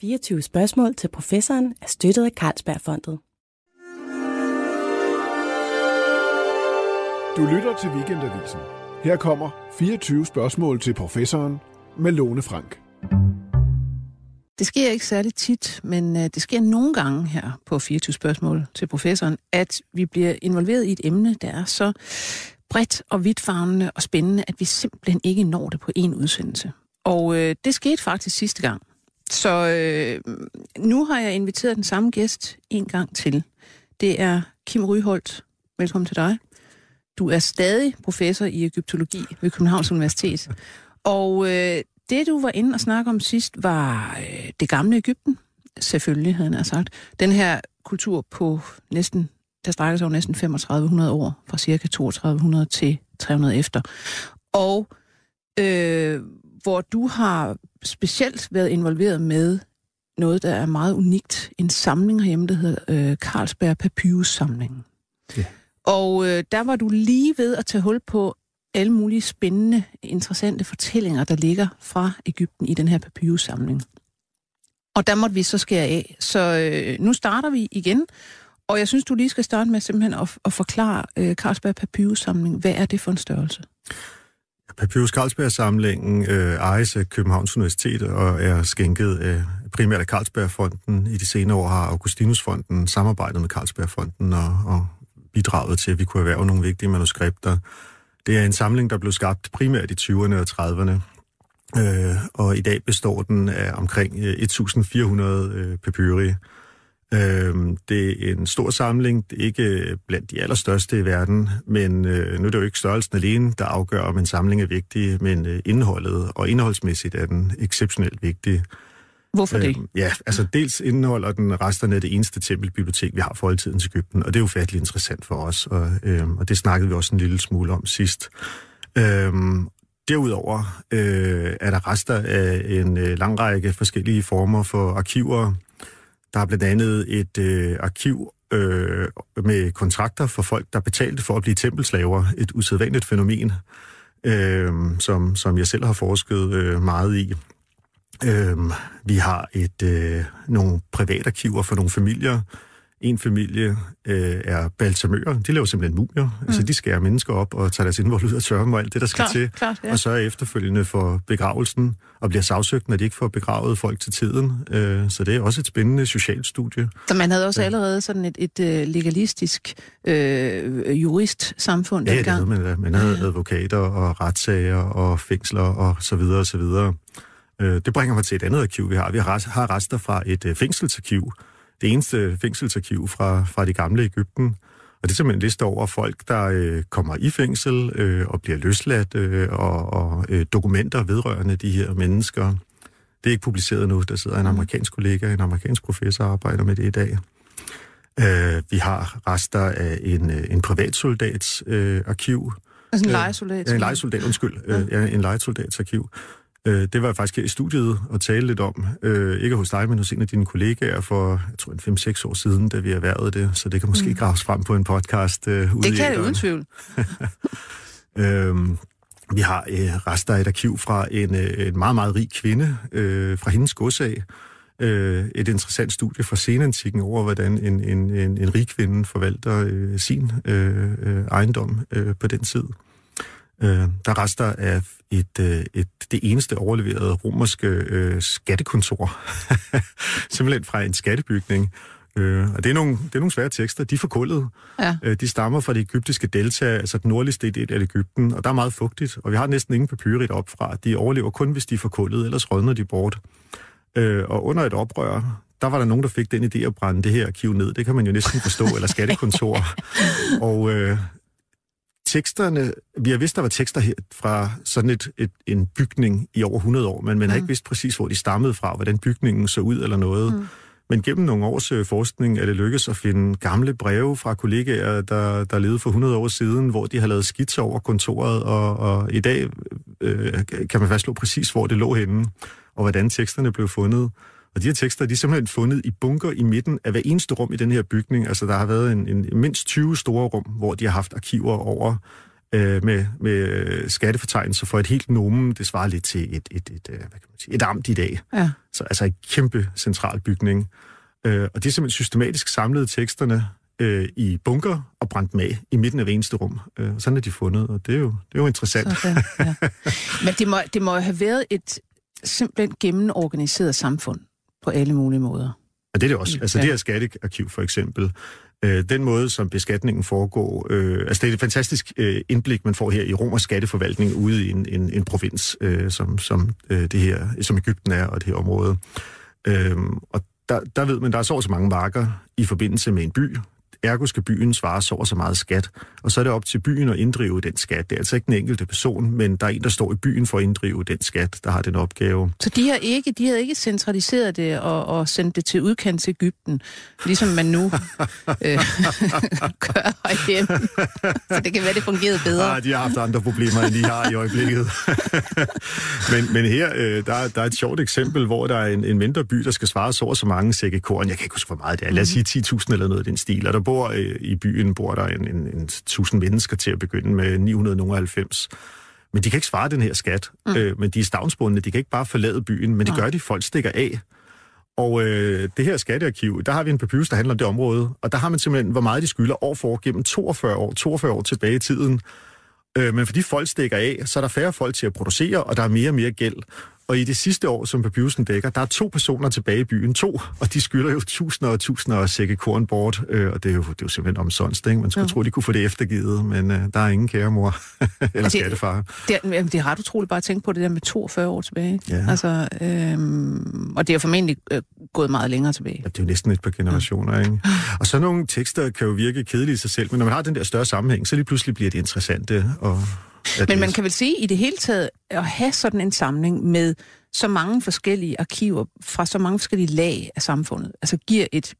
24 spørgsmål til professoren er støttet af Carlsbergfondet. Du lytter til Weekendavisen. Her kommer 24 spørgsmål til professoren med Lone Frank. Det sker ikke særlig tit, men øh, det sker nogle gange her på 24 spørgsmål til professoren, at vi bliver involveret i et emne, der er så bredt og vidtfavnende og spændende, at vi simpelthen ikke når det på en udsendelse. Og øh, det skete faktisk sidste gang. Så øh, nu har jeg inviteret den samme gæst en gang til. Det er Kim Ryholt. Velkommen til dig. Du er stadig professor i Ægyptologi ved Københavns Universitet. Og øh, det, du var inde og snakke om sidst, var øh, det gamle Ægypten. Selvfølgelig, havde han sagt. Den her kultur på næsten, der strækker sig over næsten 3500 år, fra cirka 3200 til 300 efter. Og øh, hvor du har specielt været involveret med noget, der er meget unikt. En samling herhjemme, der hedder øh, Carlsberg Papyrus-samlingen. Ja. Og øh, der var du lige ved at tage hul på alle mulige spændende, interessante fortællinger, der ligger fra Ægypten i den her papyrus-samling. Og der måtte vi så skære af. Så øh, nu starter vi igen, og jeg synes, du lige skal starte med simpelthen at, at forklare øh, Carlsberg Papyrus-samling. Hvad er det for en størrelse? Papyrus Carlsberg-samlingen øh, ejes af Københavns Universitet og er skænket øh, primært af Carlsbergfonden. I de senere år har Augustinusfonden samarbejdet med Carlsbergfonden og, og bidraget til, at vi kunne erhverve nogle vigtige manuskripter. Det er en samling, der blev skabt primært i 20'erne og 30'erne, øh, og i dag består den af omkring øh, 1.400 øh, papyri. Øh, det er en stor samling, det er ikke blandt de allerstørste i verden, men øh, nu er det jo ikke størrelsen alene, der afgør, om en samling er vigtig, men øh, indholdet, og indholdsmæssigt er den exceptionelt vigtig. Hvorfor det? Øh, ja, altså dels indeholder den resterne af det eneste tempelbibliotek, vi har for oldtidens Ægypten, og det er jo fattelig interessant for os, og, øh, og det snakkede vi også en lille smule om sidst. Øh, derudover øh, er der rester af en øh, lang række forskellige former for arkiver. Der er blandt andet et øh, arkiv øh, med kontrakter for folk, der betalte for at blive tempelslaver. Et usædvanligt fænomen, øh, som, som jeg selv har forsket øh, meget i. Øh, vi har et øh, nogle privatarkiver for nogle familier. En familie øh, er balsamører. De laver simpelthen mumier. Mm. Altså, de skærer mennesker op og tager deres indvold ud og tørrer dem og alt det, der skal klar, til. Klar, ja. Og så er efterfølgende for begravelsen og bliver sagsøgt, når de ikke får begravet folk til tiden. Øh, så det er også et spændende socialt studie. Så man havde også ja. allerede sådan et, et øh, legalistisk øh, jurist-samfund ja, dengang? Ja, det havde man. Man havde advokater og retssager og fængsler og så videre og så videre. Øh, det bringer mig til et andet arkiv, vi har. Vi har rester fra et øh, fængselsarkiv. Det eneste fængselsarkiv fra, fra det gamle Ægypten. Og det er simpelthen en liste over folk, der øh, kommer i fængsel øh, og bliver løsladt, øh, og, og øh, dokumenter vedrørende de her mennesker. Det er ikke publiceret nu. Der sidder en mm. amerikansk kollega, en amerikansk professor, og arbejder med det i dag. Øh, vi har rester af en, øh, en privatsoldats øh, arkiv. Altså en legesoldat? Ja, en legesoldat, undskyld. Ja. Øh, en legesoldats arkiv. Øh, det var jeg faktisk her i studiet og tale lidt om. Øh, ikke hos dig, men hos en af dine kollegaer for, jeg tror, en 5-6 år siden, da vi erhvervede det. Så det kan måske mm. graves frem på en podcast. Øh, det kan det uden tvivl. øhm, vi har øh, rester af et arkiv fra en, øh, en meget, meget rig kvinde øh, fra hendes godsag. Øh, et interessant studie fra senantikken over, hvordan en, en, en, en rig kvinde forvalter øh, sin øh, øh, ejendom øh, på den tid. Øh, der rester af et, øh, et, det eneste overleverede romerske øh, skattekontor. Simpelthen fra en skattebygning. Øh, og det er, nogle, det er nogle svære tekster. De er forkullet. Ja. Øh, de stammer fra det egyptiske delta, altså den nordligste del af Ægypten, og der er meget fugtigt. Og vi har næsten ingen papyrit op fra. De overlever kun, hvis de er forkullet, ellers rådner de bort. Øh, og under et oprør, der var der nogen, der fik den idé at brænde det her arkiv ned. Det kan man jo næsten forstå, eller skattekontor. og øh, teksterne, vi har vidst, der var tekster her fra sådan et, et, en bygning i over 100 år, men man mm. har ikke vidst præcis, hvor de stammede fra, hvordan bygningen så ud eller noget. Mm. Men gennem nogle års øh, forskning er det lykkedes at finde gamle breve fra kollegaer, der, der levede for 100 år siden, hvor de har lavet skitser over kontoret, og, og i dag øh, kan man fastslå præcis, hvor det lå henne, og hvordan teksterne blev fundet. Og de her tekster, de er simpelthen fundet i bunker i midten af hver eneste rum i den her bygning. Altså, der har været en, en mindst 20 store rum, hvor de har haft arkiver over øh, med, med skattefortegnelser for et helt nomen. Det svarer lidt til et, et, et, hvad kan man sige, et amt i dag. Ja. Så altså en kæmpe central bygning. Øh, og det er simpelthen systematisk samlet teksterne øh, i bunker og brændt med i midten af hver eneste rum. Øh, sådan er de fundet, og det er jo, det er jo interessant. Sådan, ja. Men det må, det må have været et simpelthen gennemorganiseret samfund på alle mulige måder. Og det er det også. Altså Ja. det her skattearkiv for eksempel, øh, den måde, som beskatningen foregår, øh, altså det er et fantastisk øh, indblik, man får her i romersk skatteforvaltning ude i en, en, en provins, øh, som, som, øh, det her, som Ægypten er, og det her område. Øh, og der, der ved man, der er så så mange marker i forbindelse med en by. Ergo skal byen svare så og så meget skat. Og så er det op til byen at inddrive den skat. Det er altså ikke den enkelte person, men der er en, der står i byen for at inddrive den skat, der har den opgave. Så de har ikke, de havde ikke centraliseret det og, og sendt det til udkant til Ægypten, ligesom man nu øh, gør herhjemme. Så det kan være, det fungerede bedre. Ah, de har haft andre problemer, end de har i øjeblikket. men, men her, øh, der, er- der er et sjovt eksempel, hvor der er en, en mindre by, der skal svare så og så mange sække korn. Jeg kan ikke huske, hvor meget det er. Lad os sige 10.000 eller noget i den stil. Og der bor øh, i byen bor der en, en, en 1.000 mennesker til at begynde med 990. Men de kan ikke svare den her skat. Mm. Øh, men de er stavnsbundne. De kan ikke bare forlade byen, men det gør de. Folk stikker af. Og øh, det her skattearkiv, der har vi en papyrus, der handler om det område, og der har man simpelthen, hvor meget de skylder år for gennem 42 år, 42 år tilbage i tiden. Øh, men fordi folk stikker af, så er der færre folk til at producere, og der er mere og mere gæld. Og i det sidste år, som papyrusen dækker, der er to personer tilbage i byen. To, og de skylder jo tusinder og tusinder af sække korn bort. Øh, og det er, jo, det er jo simpelthen omsonst, ikke? Man skulle ja. tro, de kunne få det eftergivet, men øh, der er ingen kære mor eller det- skattefar. Det, er- jamen, det er ret utroligt bare at tænke på det der med 42 år tilbage. Ja. Altså, øhm, og det er formentlig øh, gået meget længere tilbage. Ja, det er jo næsten et par generationer, ikke? Og så nogle tekster kan jo virke kedelige i sig selv, men når man har den der større sammenhæng, så lige pludselig bliver det interessante. Og Men man kan vel sige, i det hele taget, at have sådan en samling med så mange forskellige arkiver fra så mange forskellige lag af samfundet, altså giver et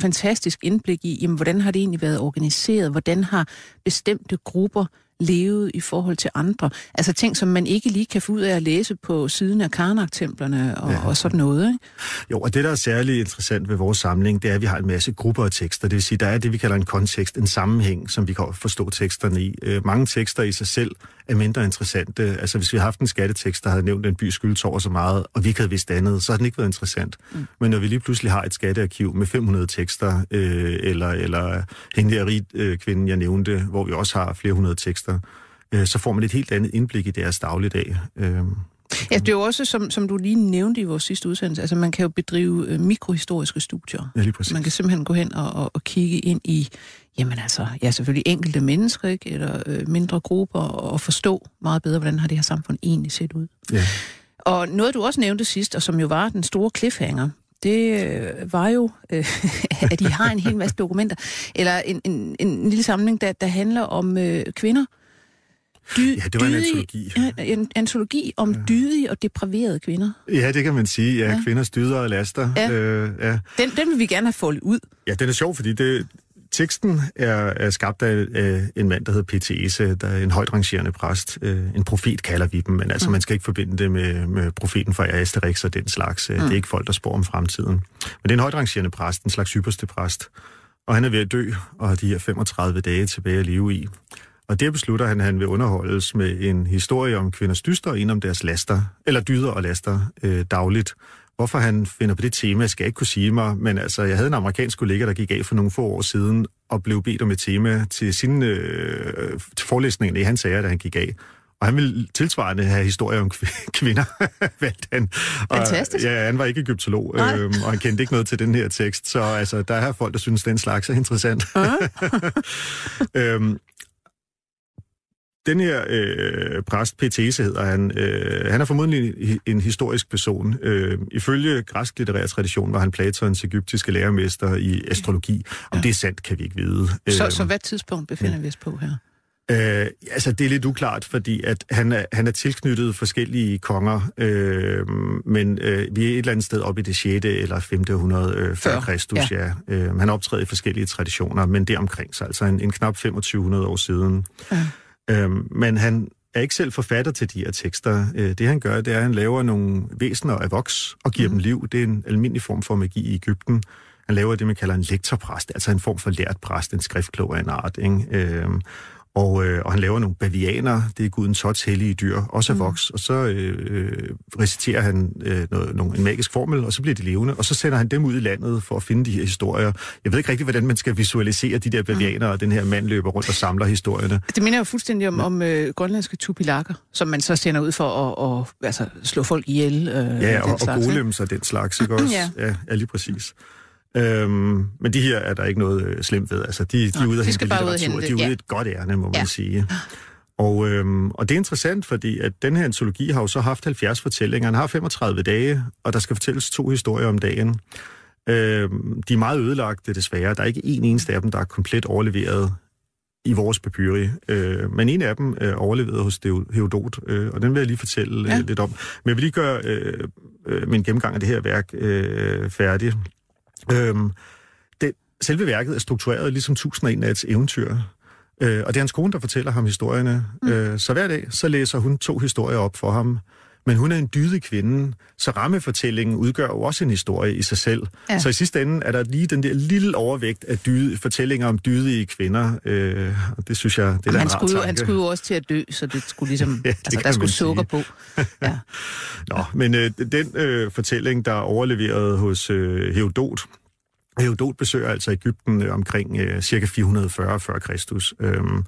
fantastisk indblik i, jamen, hvordan har det egentlig været organiseret, hvordan har bestemte grupper levet i forhold til andre. Altså ting, som man ikke lige kan få ud af at læse på siden af Karnak-templerne og, Ja. og sådan noget. Ikke? Jo, og det, der er særlig interessant ved vores samling, det er, at vi har en masse grupper af tekster. Det vil sige, der er det, vi kalder en kontekst, en sammenhæng, som vi kan forstå teksterne i. Øh, mange tekster i sig selv er mindre interessante. Altså, hvis vi har haft en skattetekst, der havde nævnt en by skyldtår så meget, og vi ikke havde vidst andet, så har den ikke været interessant. Mm. Men når vi lige pludselig har et skattearkiv med 500 tekster, øh, eller, eller hende der rig øh, kvinden, jeg nævnte, hvor vi også har flere hundrede tekster, øh, så får man et helt andet indblik i deres dagligdag. Øh, Ja, det er jo også, som, som du lige nævnte i vores sidste udsendelse, altså man kan jo bedrive øh, mikrohistoriske studier. ja, lige præcis. Man kan simpelthen gå hen og, og, og kigge ind i, jamen altså, ja selvfølgelig enkelte mennesker, ikke? eller øh, mindre grupper, og forstå meget bedre, hvordan har det her samfund egentlig set ud. Ja. Og noget, du også nævnte sidst, og som jo var den store cliffhanger, det øh, var jo, øh, at I har en hel masse dokumenter, eller en, en, en lille samling, der, der handler om øh, kvinder. Dy, Ja, det var en dydige- antologi. Ja, en antologi om ja. dydige og depraverede kvinder. Ja, det kan man sige. Ja, Ja. ja. kvinders dyder og laster. Ja. Øh, ja. Den, den vil vi gerne have foldet ud. ja, den er sjov, fordi det, teksten er, er skabt af, af en mand, der hedder P.T.S., der er en højt rangerende præst. Øh, en profet kalder vi dem, men altså, mm. man skal ikke forbinde det med, med profeten fra Asterix og den slags. Mm. Det er ikke folk, der spår om fremtiden. Men det er en højt rangerende præst, en slags ypperste præst. Og han er ved at dø, og har de her 35 dage tilbage at leve i. Og der beslutter han, at han vil underholdes med en historie om kvinders dyster og en om deres laster, eller dyder og laster øh, dagligt. Hvorfor han finder på det tema, skal jeg ikke kunne sige mig, men altså, jeg havde en amerikansk kollega, der gik af for nogle få år siden, og blev bedt om et tema til sine øh, til forelæsninger i hans sager, da han gik af. Og han ville tilsvarende have historier om kv- kvinder, valgte han. Og, Fantastisk. Ja, han var ikke egyptolog, Nej. øhm, og han kendte ikke noget til den her tekst, så altså, der er folk, der synes, den slags er interessant. øhm, den her øh, præst, P.T.S. hedder han, øh, han er formodentlig en, en historisk person. Øh, ifølge græsk litterær tradition var han Platons egyptiske lærermester i astrologi. Om Ja. det er sandt, kan vi ikke vide. Så, Øhm, så hvad tidspunkt befinder vi os på her? Øh, altså, det er lidt uklart, fordi at han, er, han er tilknyttet forskellige konger, øh, men øh, vi er et eller andet sted oppe i det 6. eller 5. århundrede øh, før Før, Kristus, ja. ja. Øh, han optræder i forskellige traditioner, men det omkring sig, altså en, en knap 2500 år siden. Ja. Øh, men han er ikke selv forfatter til de her tekster. Øh, det han gør, det er, at han laver nogle væsener af voks og giver mm. dem liv. Det er en almindelig form for magi i Ægypten. Han laver det, man kalder en lektorpræst, altså en form for lært præst, en skriftklog af en art. Ikke? Øh, Og, øh, og han laver nogle bavianer, det er guden Tots hellige dyr, også af mm. voks, og så øh, reciterer han øh, noget, nogle, en magisk formel, og så bliver de levende, og så sender han dem ud i landet for at finde de her historier. Jeg ved ikke rigtig, hvordan man skal visualisere de der bavianer, mm. og den her mand løber rundt og samler historierne. Det minder jo fuldstændig om, ja. om øh, grønlandske tupilakker, som man så sender ud for at og, altså, slå folk ihjel. Øh, ja, og, og golems og den slags, ikke også? ja, ja lige præcis. Øhm, men de her er der ikke noget øh, slemt ved. Altså, de, de er ude af hente litteratur. De er ude ja. et godt ærne, må ja. man sige. Og, øhm, og det er interessant, fordi at den her antologi har jo så haft 70 fortællinger. Han har 35 dage, og der skal fortælles to historier om dagen. Øhm, de er meget ødelagte, desværre. Der er ikke en eneste af dem, der er komplet overleveret i vores papyri. Øh, men en af dem er overleveret hos Herodot, øh, og den vil jeg lige fortælle ja. øh, lidt om. Men jeg vil lige gøre øh, øh, min gennemgang af det her værk øh, færdig. Øhm, det, selve værket er struktureret ligesom tusind en nats eventyr. Øh, og det er hans kone, der fortæller ham historierne. Mm. Øh, så hver dag, så læser hun to historier op for ham. Men hun er en dydig kvinde, så rammefortællingen udgør jo også en historie i sig selv. Ja. Så i sidste ende er der lige den der lille overvægt af dyde, fortællinger om dydige kvinder, øh, og det synes jeg, det er han skulle, han skulle jo også til at dø, så det skulle ligesom, ja, altså, der skulle sukker på. Ja. Nå, men øh, den øh, fortælling, der er overleveret hos øh, Herodot, Herodot besøger altså Ægypten øh, omkring øh, cirka 440 før Kristus. Øhm,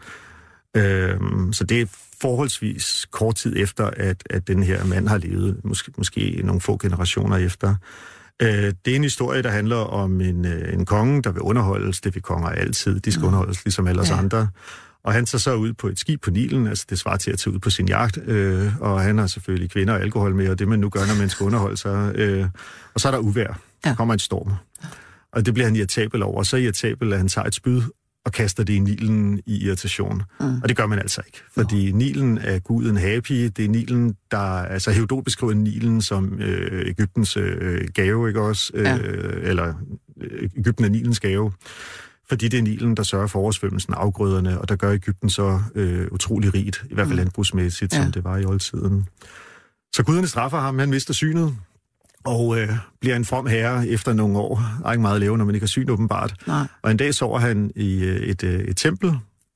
øhm, så det er forholdsvis kort tid efter, at, at den her mand har levet, måske, måske nogle få generationer efter. Øh, det er en historie, der handler om en, øh, en konge, der vil underholdes. Det vil konger altid. De skal mm. underholdes ligesom alle os ja. andre. Og han tager så ud på et skib på Nilen, altså det svarer til at tage ud på sin jagt, øh, og han har selvfølgelig kvinder og alkohol med, og det man nu gør, når man skal underholde sig. Øh, og så er der uvær. Ja. kommer en storm. Og det bliver han irritabel over. Så irritabel, at han tager et spyd og kaster det i Nilen i irritation. Mm. Og det gør man altså ikke, fordi no. Nilen er guden Happy. Det er Nilen, der... Altså Herodot beskriver Nilen som øh, Ægyptens øh, gave, ikke også? Ja. Øh, eller øh, Ægypten er Nilens gave. Fordi det er Nilen, der sørger for oversvømmelsen af afgrøderne, og der gør Ægypten så øh, utrolig rigt, i hvert fald mm. landbrugsmæssigt, ja. som det var i oldtiden. Så guderne straffer ham, han mister synet, og øh, bliver en from herre efter nogle år. Der er ikke meget at leve, når man ikke har syn åbenbart. Nej. Og en dag sover han i øh, et, øh, et tempel,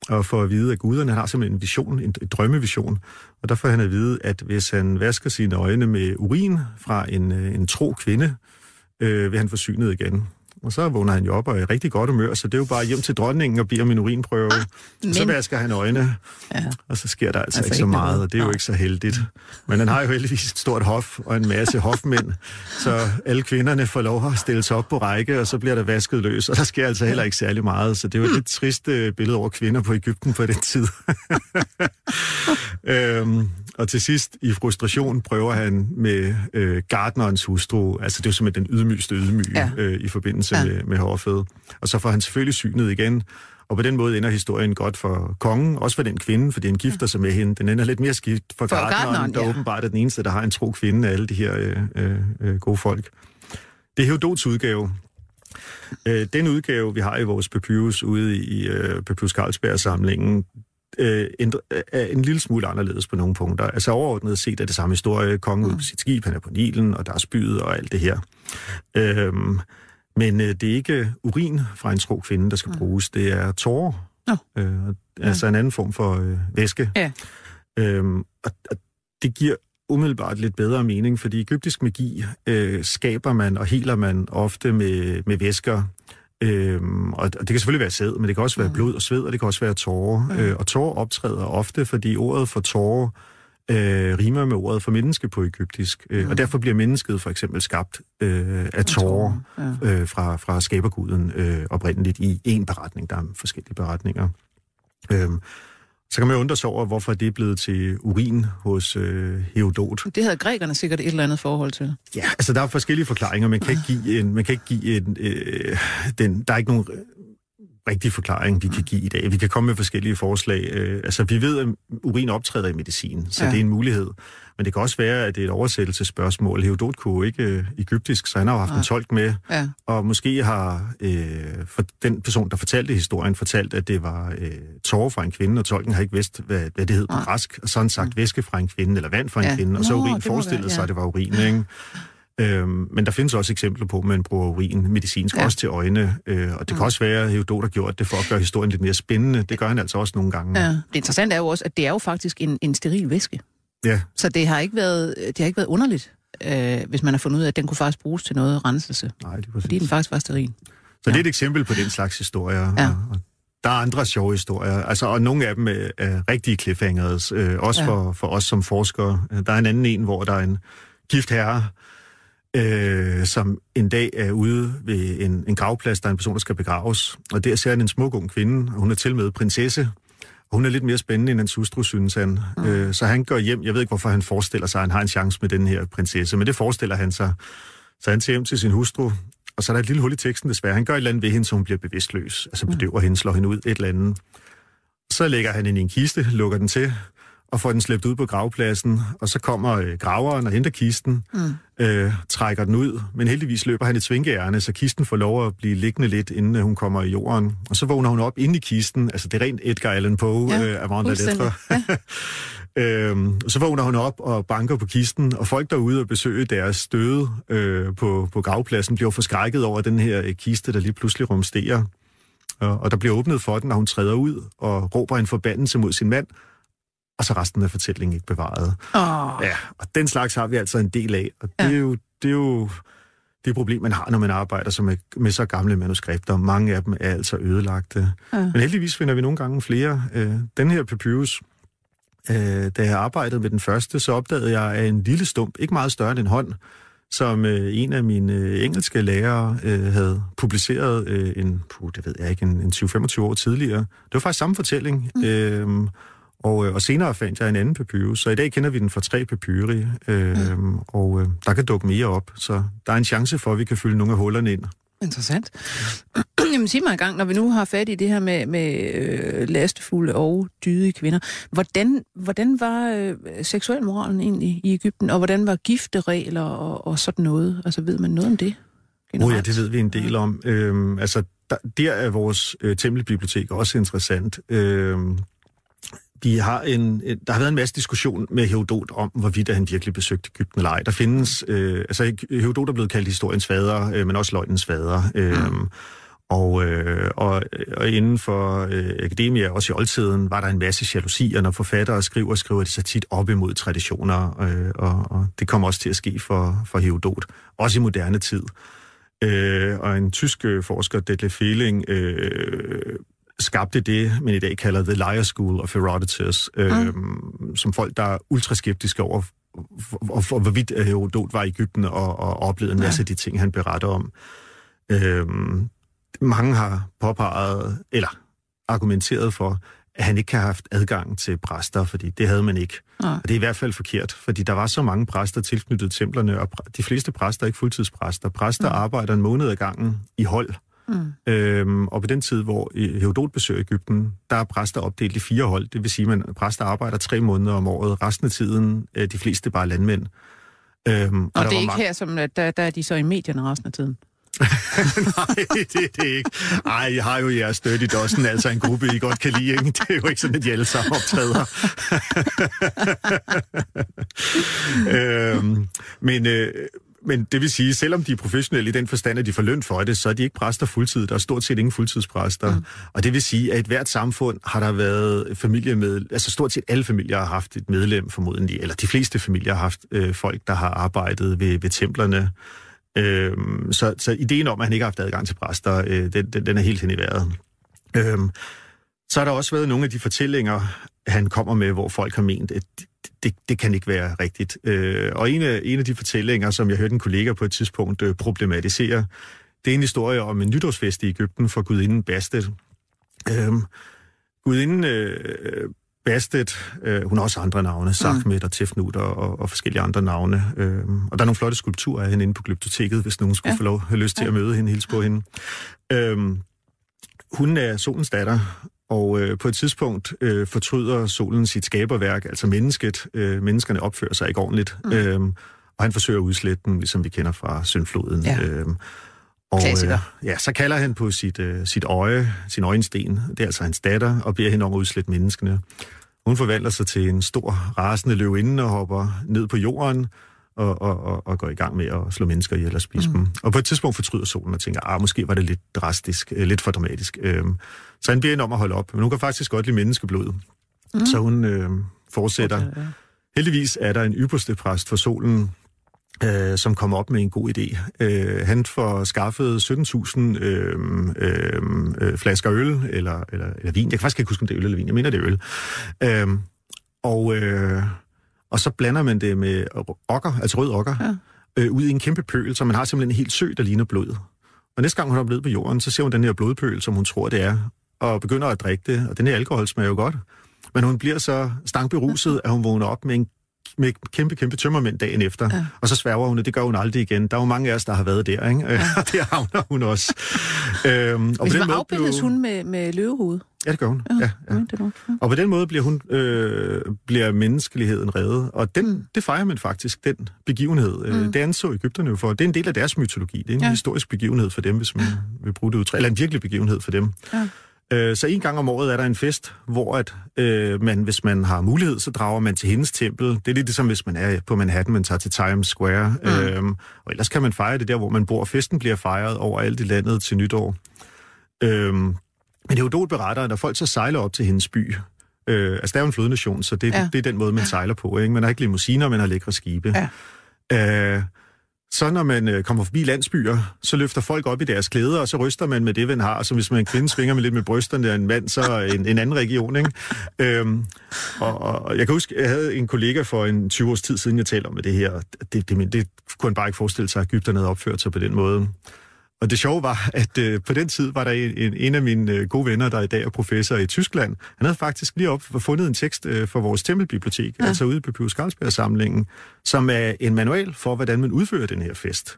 og får at vide, at guderne har simpelthen en vision, en, en drømmevision. Og der får han at vide, at hvis han vasker sine øjne med urin fra en, øh, en tro kvinde, øh, vil han få synet igen. Og så vågner han jo op og er rigtig godt humør, så det er jo bare hjem til dronningen og bliver om en urinprøve. Ah, men... Så vasker han øjne, ja. og så sker der altså, altså ikke så meget, og det er jo ikke så heldigt. Men han har jo heldigvis et stort hof og en masse hofmænd, så alle kvinderne får lov at stille sig op på række, og så bliver der vasket løs, og der sker altså heller ikke særlig meget. Så det er jo et lidt trist øh, billede over kvinder på Ægypten på den tid. øhm, og til sidst, i frustration, prøver han med øh, gardnerens hustru, altså det er jo simpelthen den ydmygste ydmyge ja. øh, i forbindelse ja. med, med hårfed. Og så får han selvfølgelig synet igen, og på den måde ender historien godt for kongen, også for den kvinde, fordi han gifter sig med hende. Den ender lidt mere skidt for, for gardneren, der ja. åbenbart er den eneste, der har en tro kvinde af alle de her øh, øh, øh gode folk. Det er Herodots udgave. Øh, den udgave, vi har i vores papyrus ude i øh, Papyrus Carlsberg-samlingen, øh, ændre, er en lille smule anderledes på nogle punkter. Altså overordnet set er det samme historie. Kongen mm. ud på sit skib, han er på Nilen, og der er spydet og alt det her. Øhm, men øh, det er ikke urin fra en tro kvinde, der skal mm. bruges. Det er tårer. Ja. Øh, altså ja. en anden form for øh, væske. Ja. Øhm, og, og det giver umiddelbart lidt bedre mening, fordi egyptisk magi øh, skaber man og heler man ofte med, med væsker. Øhm, og det kan selvfølgelig være sæd, men det kan også være mm. blod og sved, og det kan også være tårer. Mm. Øh, og tårer optræder ofte, fordi ordet for tårer øh, rimer med ordet for menneske på egyptisk. Øh, mm. Og derfor bliver mennesket for eksempel skabt øh, af tårer ja. øh, fra, fra skaberguden øh, oprindeligt i en beretning. Der er forskellige beretninger. Øh, så kan man undre sig over, hvorfor det er blevet til urin hos øh, Herodot. Det havde grækerne sikkert et eller andet forhold til. Ja, altså der er forskellige forklaringer. Man kan ikke give en, man kan ikke give en, øh, den, der er ikke nogen rigtig forklaring, vi kan give i dag. Vi kan komme med forskellige forslag. Øh, altså, vi ved, at urin optræder i medicin, så ja. det er en mulighed. Men det kan også være, at det er et oversættelsesspørgsmål. Herodot kunne ikke øh, egyptisk, så han har haft ja. en tolk med. Ja. Og måske har øh, for den person, der fortalte historien, fortalt, at det var øh, tårer fra en kvinde, og tolken har ikke vidst, hvad, hvad det hed på græsk. Og så har han sagt mm. væske fra en kvinde, eller vand fra en ja. kvinde, og så urin forestillede ja. sig, at det var urin. Ikke? Øhm, men der findes også eksempler på, at man bruger urin medicinsk, ja. også til øjne. Øh, og det kan mm. også være, at Herodot har gjort det for at gøre historien lidt mere spændende. Det gør han altså også nogle gange. Ja. Det interessante er jo også, at det er jo faktisk en, en steril væske. Ja. Så det har ikke været, det har ikke været underligt, øh, hvis man har fundet ud af, at den kunne faktisk bruges til noget renselse. Nej, det er præcis. Fordi den faktisk var steril. Så ja. det er et eksempel på den slags historier. Ja. Og der er andre sjove historier, altså, og nogle af dem er, er rigtige cliffhangers, øh, også ja. for, for os som forskere. Der er en anden en, hvor der er en gift herre, øh, som en dag er ude ved en, en gravplads, der er en person, der skal begraves. Og der ser han en smuk ung kvinde, og hun er til med prinsesse. Og hun er lidt mere spændende end hans hustru, synes han. Mm. Øh, så han går hjem. Jeg ved ikke, hvorfor han forestiller sig, at han har en chance med den her prinsesse, men det forestiller han sig. Så han tager hjem til sin hustru, og så er der et lille hul i teksten desværre. Han gør et eller andet ved hende, så hun bliver bevidstløs. Altså bedøver mm. hende, slår hende ud, et eller andet. Så lægger han hende i en kiste, lukker den til, og får den slæbt ud på gravpladsen, og så kommer øh, graveren og henter kisten, mm. øh, trækker den ud, men heldigvis løber han et svinkeærne, så kisten får lov at blive liggende lidt, inden øh, hun kommer i jorden. Og så vågner hun op inde i kisten, altså det er rent Edgar Allan Poe ja, øh, Amanda Lettre. Ja. øhm, så vågner hun op og banker på kisten, og folk derude og besøger deres støde øh, på, på gravpladsen bliver forskrækket over den her øh, kiste, der lige pludselig rumsterer. Og, og der bliver åbnet for den, når hun træder ud og råber en forbandelse mod sin mand, og så resten af fortællingen ikke bevaret. Oh. Ja, og den slags har vi altså en del af, og det ja. er jo... Det er jo det problem, man har, når man arbejder så med, med så gamle manuskripter. Mange af dem er altså ødelagte. Ja. Men heldigvis finder vi nogle gange flere. Øh, den her papyrus, øh, da jeg arbejdede med den første, så opdagede jeg, at en lille stump, ikke meget større end en hånd, som øh, en af mine øh, engelske lærere øh, havde publiceret øh, en, puh, det ved jeg ikke, en, en 20-25 år tidligere. Det var faktisk samme fortælling. Mm. Øh, og, øh, og senere fandt jeg en anden papyrus, så i dag kender vi den fra tre papyri, øh, mm. og øh, der kan dukke mere op, så der er en chance for, at vi kan fylde nogle af hullerne ind. Interessant. Jamen sig mig en gang, når vi nu har fat i det her med, med øh, lastefulde og dydige kvinder, hvordan, hvordan var øh, seksualmoralen egentlig i Ægypten, og hvordan var gifteregler og, og sådan noget? Altså ved man noget om det? Generelt? Oh ja, det ved vi en del om. Øhm, altså, der, der er vores øh, tempelbibliotek også interessant. Øhm, vi har en, der har været en masse diskussion med Herodot om, hvorvidt han virkelig besøgte Ægypten eller ej. Der findes, øh, altså Herodot er blevet kaldt historiens fader, øh, men også løgnens fader. Øh, mm. Og, øh, og, og inden for øh, akademia, også i oldtiden, var der en masse jalousier, når forfattere skriver, skriver de sig tit op imod traditioner, øh, og, og det kommer også til at ske for, for Herodot, også i moderne tid. Øh, og en tysk øh, forsker, Detlef Fehling, øh, skabte det, man i dag kalder The Liar School of Herodotus, øh, mm. som folk, der er ultraskeptiske over, for, for, hvorvidt Herodot var i Ægypten og, og oplevede en masse af de ting, han beretter om. Øh, mange har påpeget, eller argumenteret for, at han ikke har haft adgang til præster, fordi det havde man ikke. Ja. Og det er i hvert fald forkert, fordi der var så mange præster tilknyttet templerne, og de fleste præster er ikke fuldtidspræster. Præster ja. arbejder en måned ad gangen i hold. Mm. Øhm, og på den tid, hvor Herodot besøger Ægypten, der er præster opdelt i fire hold. Det vil sige, at præster arbejder tre måneder om året. Resten af tiden er de fleste bare landmænd. Øhm, og, og det er ikke mange... her, som, der, der er de så i medierne resten af tiden? Nej, det er det ikke. Ej, jeg har jo jeres støtte i Dossen, altså en gruppe, I godt kan lide. Ikke? Det er jo ikke sådan, at de alle sammen optræder. øhm, men, øh, men det vil sige, selvom de er professionelle i den forstand, at de får løn for det, så er de ikke præster fuldtid. Der er stort set ingen fuldtidspræster. Mm. Og det vil sige, at i hvert samfund har der været familie med, altså stort set alle familier har haft et medlem formodentlig, eller de fleste familier har haft øh, folk, der har arbejdet ved, ved templerne. Øh, så, så ideen om, at han ikke har haft adgang til præster, øh, den, den, den er helt hen i vejret. Øh, så har der også været nogle af de fortællinger, han kommer med, hvor folk har ment, at det, det kan ikke være rigtigt. Øh, og en af, en af de fortællinger, som jeg hørte en kollega på et tidspunkt øh, problematisere, det er en historie om en nytårsfest i Ægypten for gudinden Bastet. Øh, gudinden øh, Bastet, øh, hun har også andre navne, Sakmet og Tefnut og, og, og forskellige andre navne. Øh, og der er nogle flotte skulpturer af hende inde på glyptoteket, hvis nogen skulle ja. få lov have lyst til at møde hende, hilse på hende. Øh, hun er solens datter, og øh, på et tidspunkt øh, fortryder solen sit skaberværk, altså mennesket. Øh, menneskerne opfører sig ikke ordentligt. Mm. Øh, og han forsøger at udslette den, ligesom vi kender fra Syndfloden. Ja. Øh, og øh, ja, så kalder han på sit, øh, sit øje, sin øjensten, det er altså hans datter, og beder hende om at udslette menneskene. Hun forvandler sig til en stor, rasende løvinde og hopper ned på jorden, og, og, og, og går i gang med at slå mennesker ihjel og spise mm. dem. Og på et tidspunkt fortryder solen og tænker, ah, måske var det lidt drastisk, øh, lidt for dramatisk. Øh, så han bliver en om at holde op. Men hun kan faktisk godt lide menneskeblod. Mm. Så hun øh, fortsætter. Okay, ja. Heldigvis er der en ypperste præst for solen, øh, som kommer op med en god idé. Øh, han får skaffet 17.000 øh, øh, øh, flasker øl, eller, eller, eller vin. Jeg kan faktisk ikke huske, om det er øl eller vin. Jeg mener, det er øl. Øh, og, øh, og så blander man det med okker, altså rød okker, ja. øh, ud i en kæmpe pøl, så man har simpelthen en helt sø, der ligner blod. Og næste gang hun er blevet på jorden, så ser hun den her blodpøl, som hun tror, det er, og begynder at drikke det. Og den her alkohol smager jo godt. Men hun bliver så stangberuset, at hun vågner op med en med kæmpe, kæmpe tømmermænd dagen efter. Ja. Og så sværger hun, det gør hun aldrig igen. Der er jo mange af os, der har været der, ikke? Ja. og det havner hun også. øhm, og Hvis på den måde afbildes blev... hun med, med løvehoved? Ja, det gør hun. Ja, ja, ja. Det nok, ja. Og på den måde bliver, hun, øh, bliver menneskeligheden reddet. Og den, mm. det fejrer man faktisk, den begivenhed. Øh, mm. Det anså Ægypterne jo for. Det er en del af deres mytologi. Det er en ja. historisk begivenhed for dem, hvis man vil bruge det udtryk. Eller en virkelig begivenhed for dem. Ja. Øh, så en gang om året er der en fest, hvor at, øh, man, hvis man har mulighed, så drager man til hendes tempel. Det er lidt ligesom, hvis man er på Manhattan, man tager til Times Square. Mm. Øhm, og ellers kan man fejre det der, hvor man bor. Festen bliver fejret overalt i landet til nytår. Øhm, men Herodot beretter, at når folk så sejler op til hendes by, øh, altså der er jo en flodnation, så det, ja. det er den måde, man sejler på. Ikke? Man har ikke limousiner, man har lækre skibe. Ja. Øh, så når man øh, kommer forbi landsbyer, så løfter folk op i deres klæder, og så ryster man med det, man har. Så hvis man en kvinde svinger med lidt med brysterne, og en mand, så en, en anden region. Ikke? Øhm, og, og jeg kan huske, jeg havde en kollega for en 20 års tid siden, jeg talte om med det her. Det, det, det kunne han bare ikke forestille sig, at Ægypterne havde opført sig på den måde. Og det sjove var, at øh, på den tid var der en, en af mine øh, gode venner, der i dag er professor i Tyskland. Han havde faktisk lige op fundet en tekst øh, for vores tempelbibliotek, ja. altså ude på Pius Carlsberg-samlingen, som er en manual for, hvordan man udfører den her fest.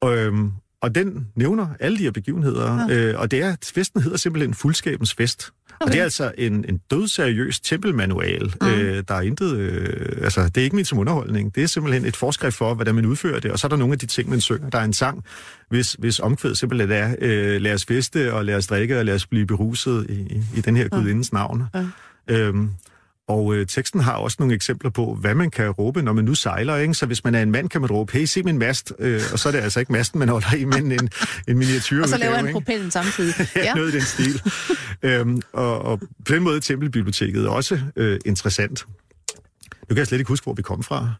Og, øhm, og den nævner alle de her begivenheder, ja. øh, og det er, festen hedder simpelthen Fuldskabens Fest. Og det er altså en, en dødseriøs tempelmanual. Mm. Øh, der er intet... Øh, altså, det er ikke min som underholdning. Det er simpelthen et forskrift for, hvordan man udfører det. Og så er der nogle af de ting, man synger. Der er en sang, hvis, hvis omkvæd simpelthen er, øh, lad os feste, og lad os drikke, og lad os blive beruset i, i, i den her gudindens navn. Ja. Øhm, og øh, teksten har også nogle eksempler på, hvad man kan råbe, når man nu sejler. Ikke? Så hvis man er en mand, kan man råbe, hey, se min mast. Øh, og så er det altså ikke masten, man holder i, men en, en miniatyr. og så laver han propellen samtidig. ja, noget i den stil. øhm, og, og på den måde er Tempelbiblioteket også øh, interessant. Nu kan jeg slet ikke huske, hvor vi kom fra.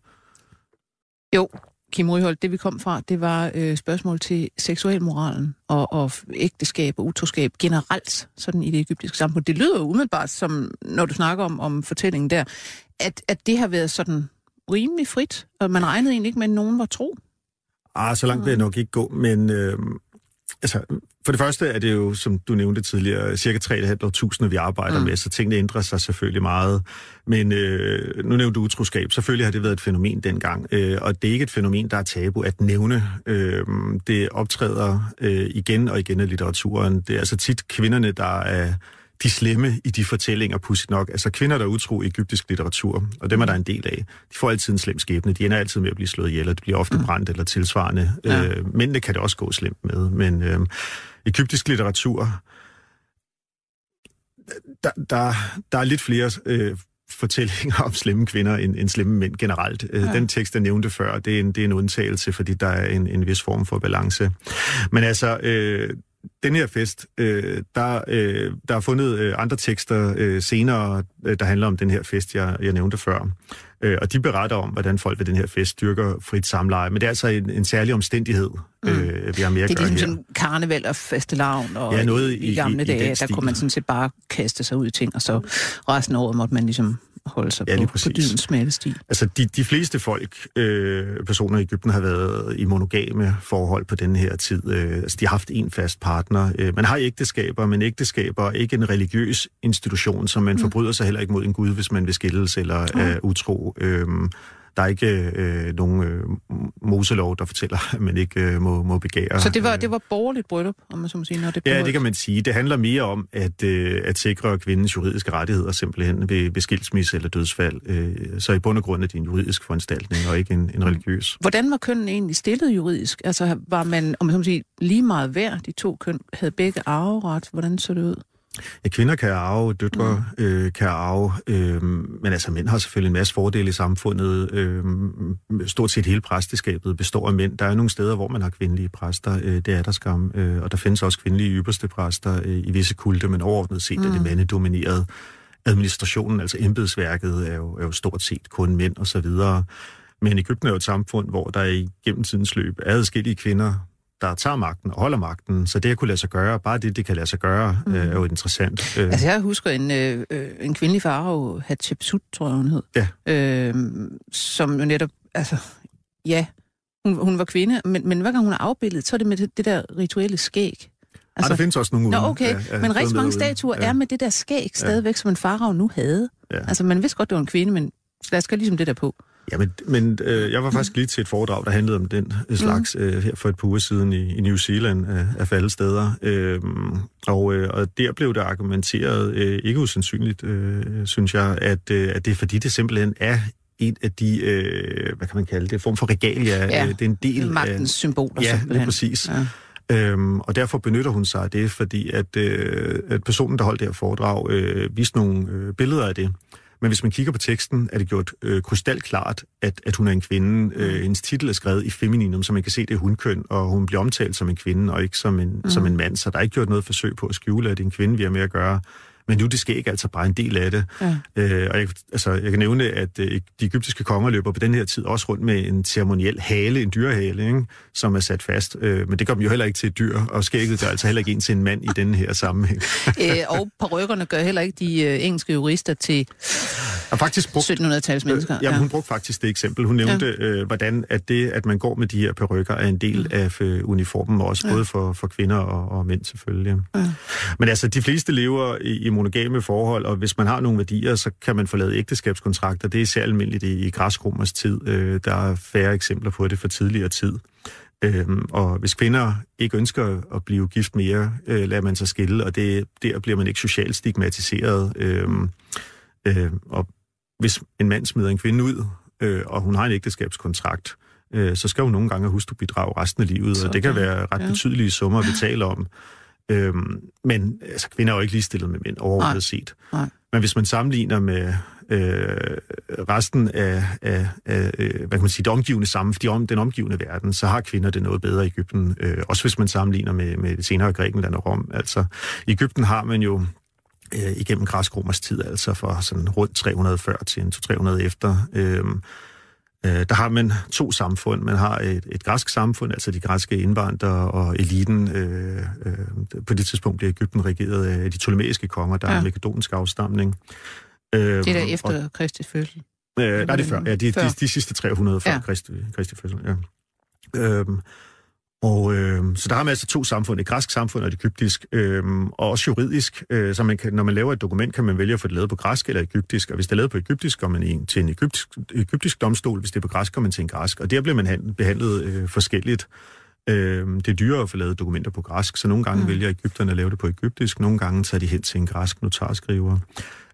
Jo, Kim Ryholdt, det vi kom fra, det var øh, spørgsmål til seksualmoralen og, og ægteskab og utroskab generelt, sådan i det egyptiske samfund. Det lyder jo umiddelbart, som når du snakker om, om fortællingen der, at, at det har været sådan rimelig frit, og man regnede egentlig ikke med, at nogen var tro. Ah, så langt vil jeg nok ikke gå, men øh, altså, for det første er det jo, som du nævnte tidligere, cirka 3.500, vi arbejder mm. med, så tingene ændrer sig selvfølgelig meget. Men øh, nu nævnte du utroskab. Selvfølgelig har det været et fænomen dengang, øh, og det er ikke et fænomen, der er tabu at nævne. Øh, det optræder øh, igen og igen i litteraturen. Det er altså tit kvinderne, der er de slemme i de fortællinger, pudsigt nok. Altså kvinder, der er utro i egyptisk litteratur, og dem er der en del af. De får altid en slem skæbne. De ender altid med at blive slået ihjel, og de bliver ofte mm. brændt eller tilsvarende. Ja. Øh, mændene kan det også gå slemt med, men øh, egyptisk litteratur, der, der, der er lidt flere øh, fortællinger om slemme kvinder end, end slemme mænd generelt. Øh, ja. Den tekst, jeg nævnte før, det er en, det er en undtagelse, fordi der er en, en vis form for balance. Men altså, øh, den her fest, øh, der, øh, der er fundet øh, andre tekster øh, senere, øh, der handler om den her fest, jeg, jeg nævnte før. Øh, og de beretter om, hvordan folk ved den her fest styrker frit samleje. Men det er altså en, en særlig omstændighed, mm. øh, vi har mere at Det er ligesom sådan karneval og fastelavn, og ja, noget i, i, gamle i, dage, i der kunne man sådan set bare kaste sig ud i ting, og så resten af året måtte man ligesom holde sig ja, på, på dydens smalle sti. Altså, de, de fleste folk, øh, personer i Ægypten, har været i monogame forhold på den her tid. Øh, altså, de har haft en fast partner. Øh, man har ægteskaber, men ægteskaber er ikke en religiøs institution, som man mm. forbryder sig heller ikke mod en gud, hvis man vil skilles eller mm. er utro. Øh, der er ikke øh, nogen øh, moselov, der fortæller, at man ikke øh, må, må begære. Så det var, det var borgerligt bryllup, om man så må sige? Når det ja, det kan man sige. Det handler mere om at, øh, at sikre kvindens juridiske rettigheder simpelthen ved, ved skilsmisse eller dødsfald. Øh, så i bund og grund er det en juridisk foranstaltning, og ikke en, en religiøs. Hvordan var kønnen egentlig stillet juridisk? Altså var man, om man så må sige, lige meget værd, de to køn, havde begge arveret? Hvordan så det ud? Ja, kvinder kan arve, døtre mm. øh, kan arve, øh, men altså mænd har selvfølgelig en masse fordele i samfundet. Øh, stort set hele præsteskabet består af mænd. Der er nogle steder, hvor man har kvindelige præster, øh, det er der skam, øh, og der findes også kvindelige ypperste præster øh, i visse kulte, men overordnet set mm. er det mm. mandedomineret. Administrationen, altså embedsværket, er jo, er jo stort set kun mænd og så videre. Men Ægypten er jo et samfund, hvor der i gennem tidens løb er adskillige kvinder, der tager magten og holder magten. Så det at kunne lade sig gøre, bare det, det kan lade sig gøre, mm. øh, er jo interessant. Øh. Altså jeg husker en, øh, øh en kvindelig farve, Hatshepsut, tror jeg hun hed, ja. øh, som jo netop, altså ja, hun, hun var kvinde, men, men hver gang hun er afbildet, så er det med det, det der rituelle skæg. Altså, Ej, der findes også nogle Nå, okay. Ja, ja, men rigtig mange statuer ja. er med det der skæg stadigvæk, ja. som en farve nu havde. Ja. Altså man vidste godt, det var en kvinde, men der skal ligesom det der på. Ja, men, men øh, jeg var faktisk lige til et foredrag, der handlede om den slags mm. øh, her for et par uger siden i, i New Zealand øh, af alle steder. Øh, og, øh, og der blev der argumenteret, øh, ikke usandsynligt, øh, synes jeg, at, øh, at det er fordi, det simpelthen er en af de, øh, hvad kan man kalde det, form for regalia. Ja, øh, det er en del magtens af, symboler. Ja, lige præcis. Ja. Øhm, og derfor benytter hun sig af det, fordi at, øh, at personen, der holdt det her foredrag, øh, viste nogle øh, billeder af det. Men hvis man kigger på teksten, er det gjort øh, krystalklart, at, at hun er en kvinde. Øh, mm. hendes titel er skrevet i femininum, så man kan se, det er hundkøn, og hun bliver omtalt som en kvinde, og ikke som en, mm. som en mand. Så der er ikke gjort noget forsøg på at skjule, at det er en kvinde, vi har med at gøre. Men nu det sker ikke altså bare en del af det. Ja. Øh, og jeg, altså, jeg kan nævne, at øh, de egyptiske konger løber på den her tid også rundt med en ceremoniel hale, en dyrehale, ikke? som er sat fast. Øh, men det dem jo heller ikke til et dyr, og skægget gør altså heller ikke en til en mand i den her sammenhæng. øh, og parrykkerne gør heller ikke de øh, engelske jurister til har faktisk brugt, 1700-tals mennesker. Øh, jamen, hun brugte faktisk det eksempel. Hun nævnte, ja. øh, hvordan at det, at man går med de her perukker, er en del mm. af øh, uniformen, også ja. både for, for kvinder og, og mænd selvfølgelig. Ja. Men altså, de fleste lever i, i monogame forhold, og hvis man har nogle værdier, så kan man forlade ægteskabskontrakter. Det er især almindeligt i, i græskromers tid. Øh, der er færre eksempler på det for tidligere tid. Øhm, og hvis kvinder ikke ønsker at blive gift mere, øh, lader man sig skille, og det, der bliver man ikke socialt stigmatiseret. Øhm, øh, og hvis en mand smider en kvinde ud, øh, og hun har en ægteskabskontrakt, øh, så skal hun nogle gange huske bidrage resten af livet, Sådan. og det kan være ret betydelige summer, vi taler om. Øhm, men altså, kvinder er jo ikke ligestillet med mænd overhovedet set. Nej. Men hvis man sammenligner med øh, resten af, af, af øh, hvad kan man sige, det omgivende sammen, de om, den omgivende verden, så har kvinder det noget bedre i Ægypten. Øh, også hvis man sammenligner med, med det senere Grækenland og Rom. Altså, i Ægypten har man jo øh, igennem græskromers tid, altså for sådan rundt 340 til 300 efter. Øh, øh, der har man to samfund. Man har et, et græsk samfund, altså de græske indvandrere og eliten. Øh, øh, på det tidspunkt bliver Ægypten regeret af de ptolemæiske konger, der ja. er en makedonsk afstamning. Øh, det er der efter og, Kristi fødsel? Øh, nej, det er før. Ja, de, før. De, de sidste 300 før ja. Kristi, Kristi fødsel, ja. Øh, og øh, så der har man altså to samfund, et græsk samfund og et egyptisk, øh, og også juridisk. Øh, så man kan, når man laver et dokument, kan man vælge at få det lavet på græsk eller egyptisk, og hvis det er lavet på egyptisk, går man ind til en egyptisk, egyptisk domstol, hvis det er på græsk, går man til en græsk, og der bliver man behandlet øh, forskelligt. Øh, det er dyrere at få lavet dokumenter på græsk, så nogle gange mm. vælger Ægypterne at lave det på egyptisk, nogle gange tager de hen til en græsk notarskriver.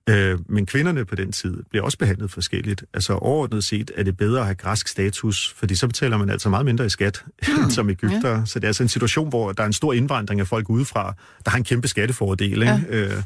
Øh, men kvinderne på den tid bliver også behandlet forskelligt. Altså overordnet set er det bedre at have græsk status, fordi så betaler man altså meget mindre i skat mm. som Ægypter. Ja. Så det er altså en situation, hvor der er en stor indvandring af folk udefra, der har en kæmpe skattefordel. Ikke? Ja. Øh,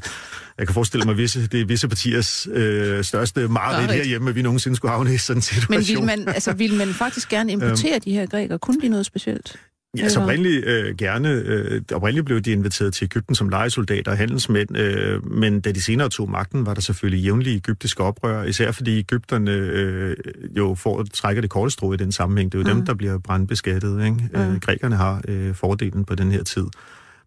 jeg kan forestille mig, visse, det er visse partiers øh, største mareridt herhjemme, at vi nogensinde skulle havne i sådan en situation. Men vil man, altså, vil man faktisk gerne importere øhm, de her grækere? Kunne de noget specielt? Ja, så oprindeligt øh, gerne. Øh, oprindeligt blev de inviteret til Ægypten som legesoldater og handelsmænd, øh, men da de senere tog magten, var der selvfølgelig jævnlige egyptiske oprør, især fordi Ægypterne øh, jo får, trækker det korte strå i den sammenhæng. Det er jo mm. dem, der bliver brandbeskattet. Ikke? Mm. Øh, grækerne har øh, fordelen på den her tid.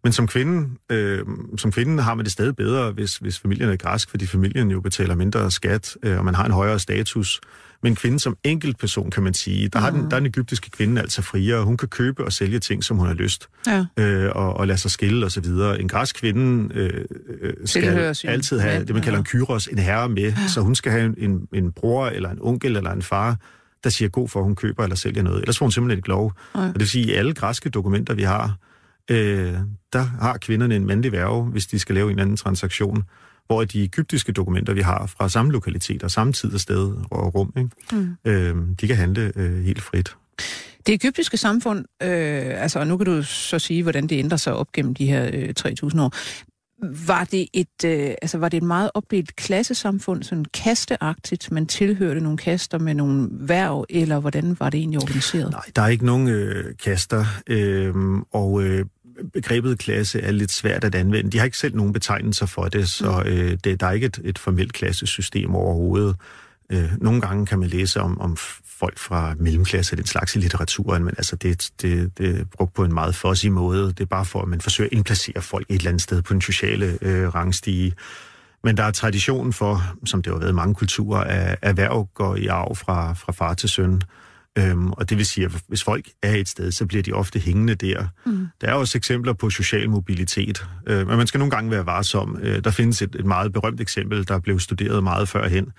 Men som kvinde, øh, som kvinde har man det stadig bedre, hvis, hvis familien er græsk, fordi familien jo betaler mindre skat, øh, og man har en højere status. Men kvinde som enkeltperson, kan man sige, der, mm. har den, der er den egyptiske kvinde altså friere. Hun kan købe og sælge ting, som hun har lyst, ja. øh, og, og lade sig skille osv. En græsk kvinde øh, øh skal altid have det, man kalder en kyros, en herre med, ja. så hun skal have en, en bror, eller en onkel, eller en far, der siger god for, at hun køber eller sælger noget. Ellers får hun simpelthen ikke lov. Ja. Og det vil sige, at i alle græske dokumenter, vi har, øh, der har kvinderne en mandlig værve, hvis de skal lave en anden transaktion hvor de egyptiske dokumenter, vi har fra samme lokaliteter, samme tid og sted og rum, ikke? Mm. Øh, de kan handle øh, helt frit. Det egyptiske samfund, øh, altså nu kan du så sige, hvordan det ændrer sig op gennem de her øh, 3.000 år, Var det et, øh, altså var det et meget opdelt klassesamfund, sådan kasteagtigt, man tilhørte nogle kaster med nogle værv, eller hvordan var det egentlig organiseret? Nej, der er ikke nogen øh, kaster, øh, og øh, begrebet klasse er lidt svært at anvende. De har ikke selv nogen betegnelser for det, så mm. øh, det, der er ikke et, et formelt klassesystem overhovedet. Øh, nogle gange kan man læse om, om folk fra mellemklasse den slags i litteraturen, men altså det, det, det er brugt på en meget fossig måde. Det er bare for, at man forsøger at indplacere folk et eller andet sted på den sociale øh, rangstige. Men der er tradition for, som det har været i mange kulturer, at erhverv går i arv fra, fra far til søn. Øhm, og det vil sige, at hvis folk er et sted, så bliver de ofte hængende der. Mm. Der er også eksempler på social mobilitet, øh, men man skal nogle gange være varsom. Øh, der findes et, et meget berømt eksempel, der blev studeret meget førhen.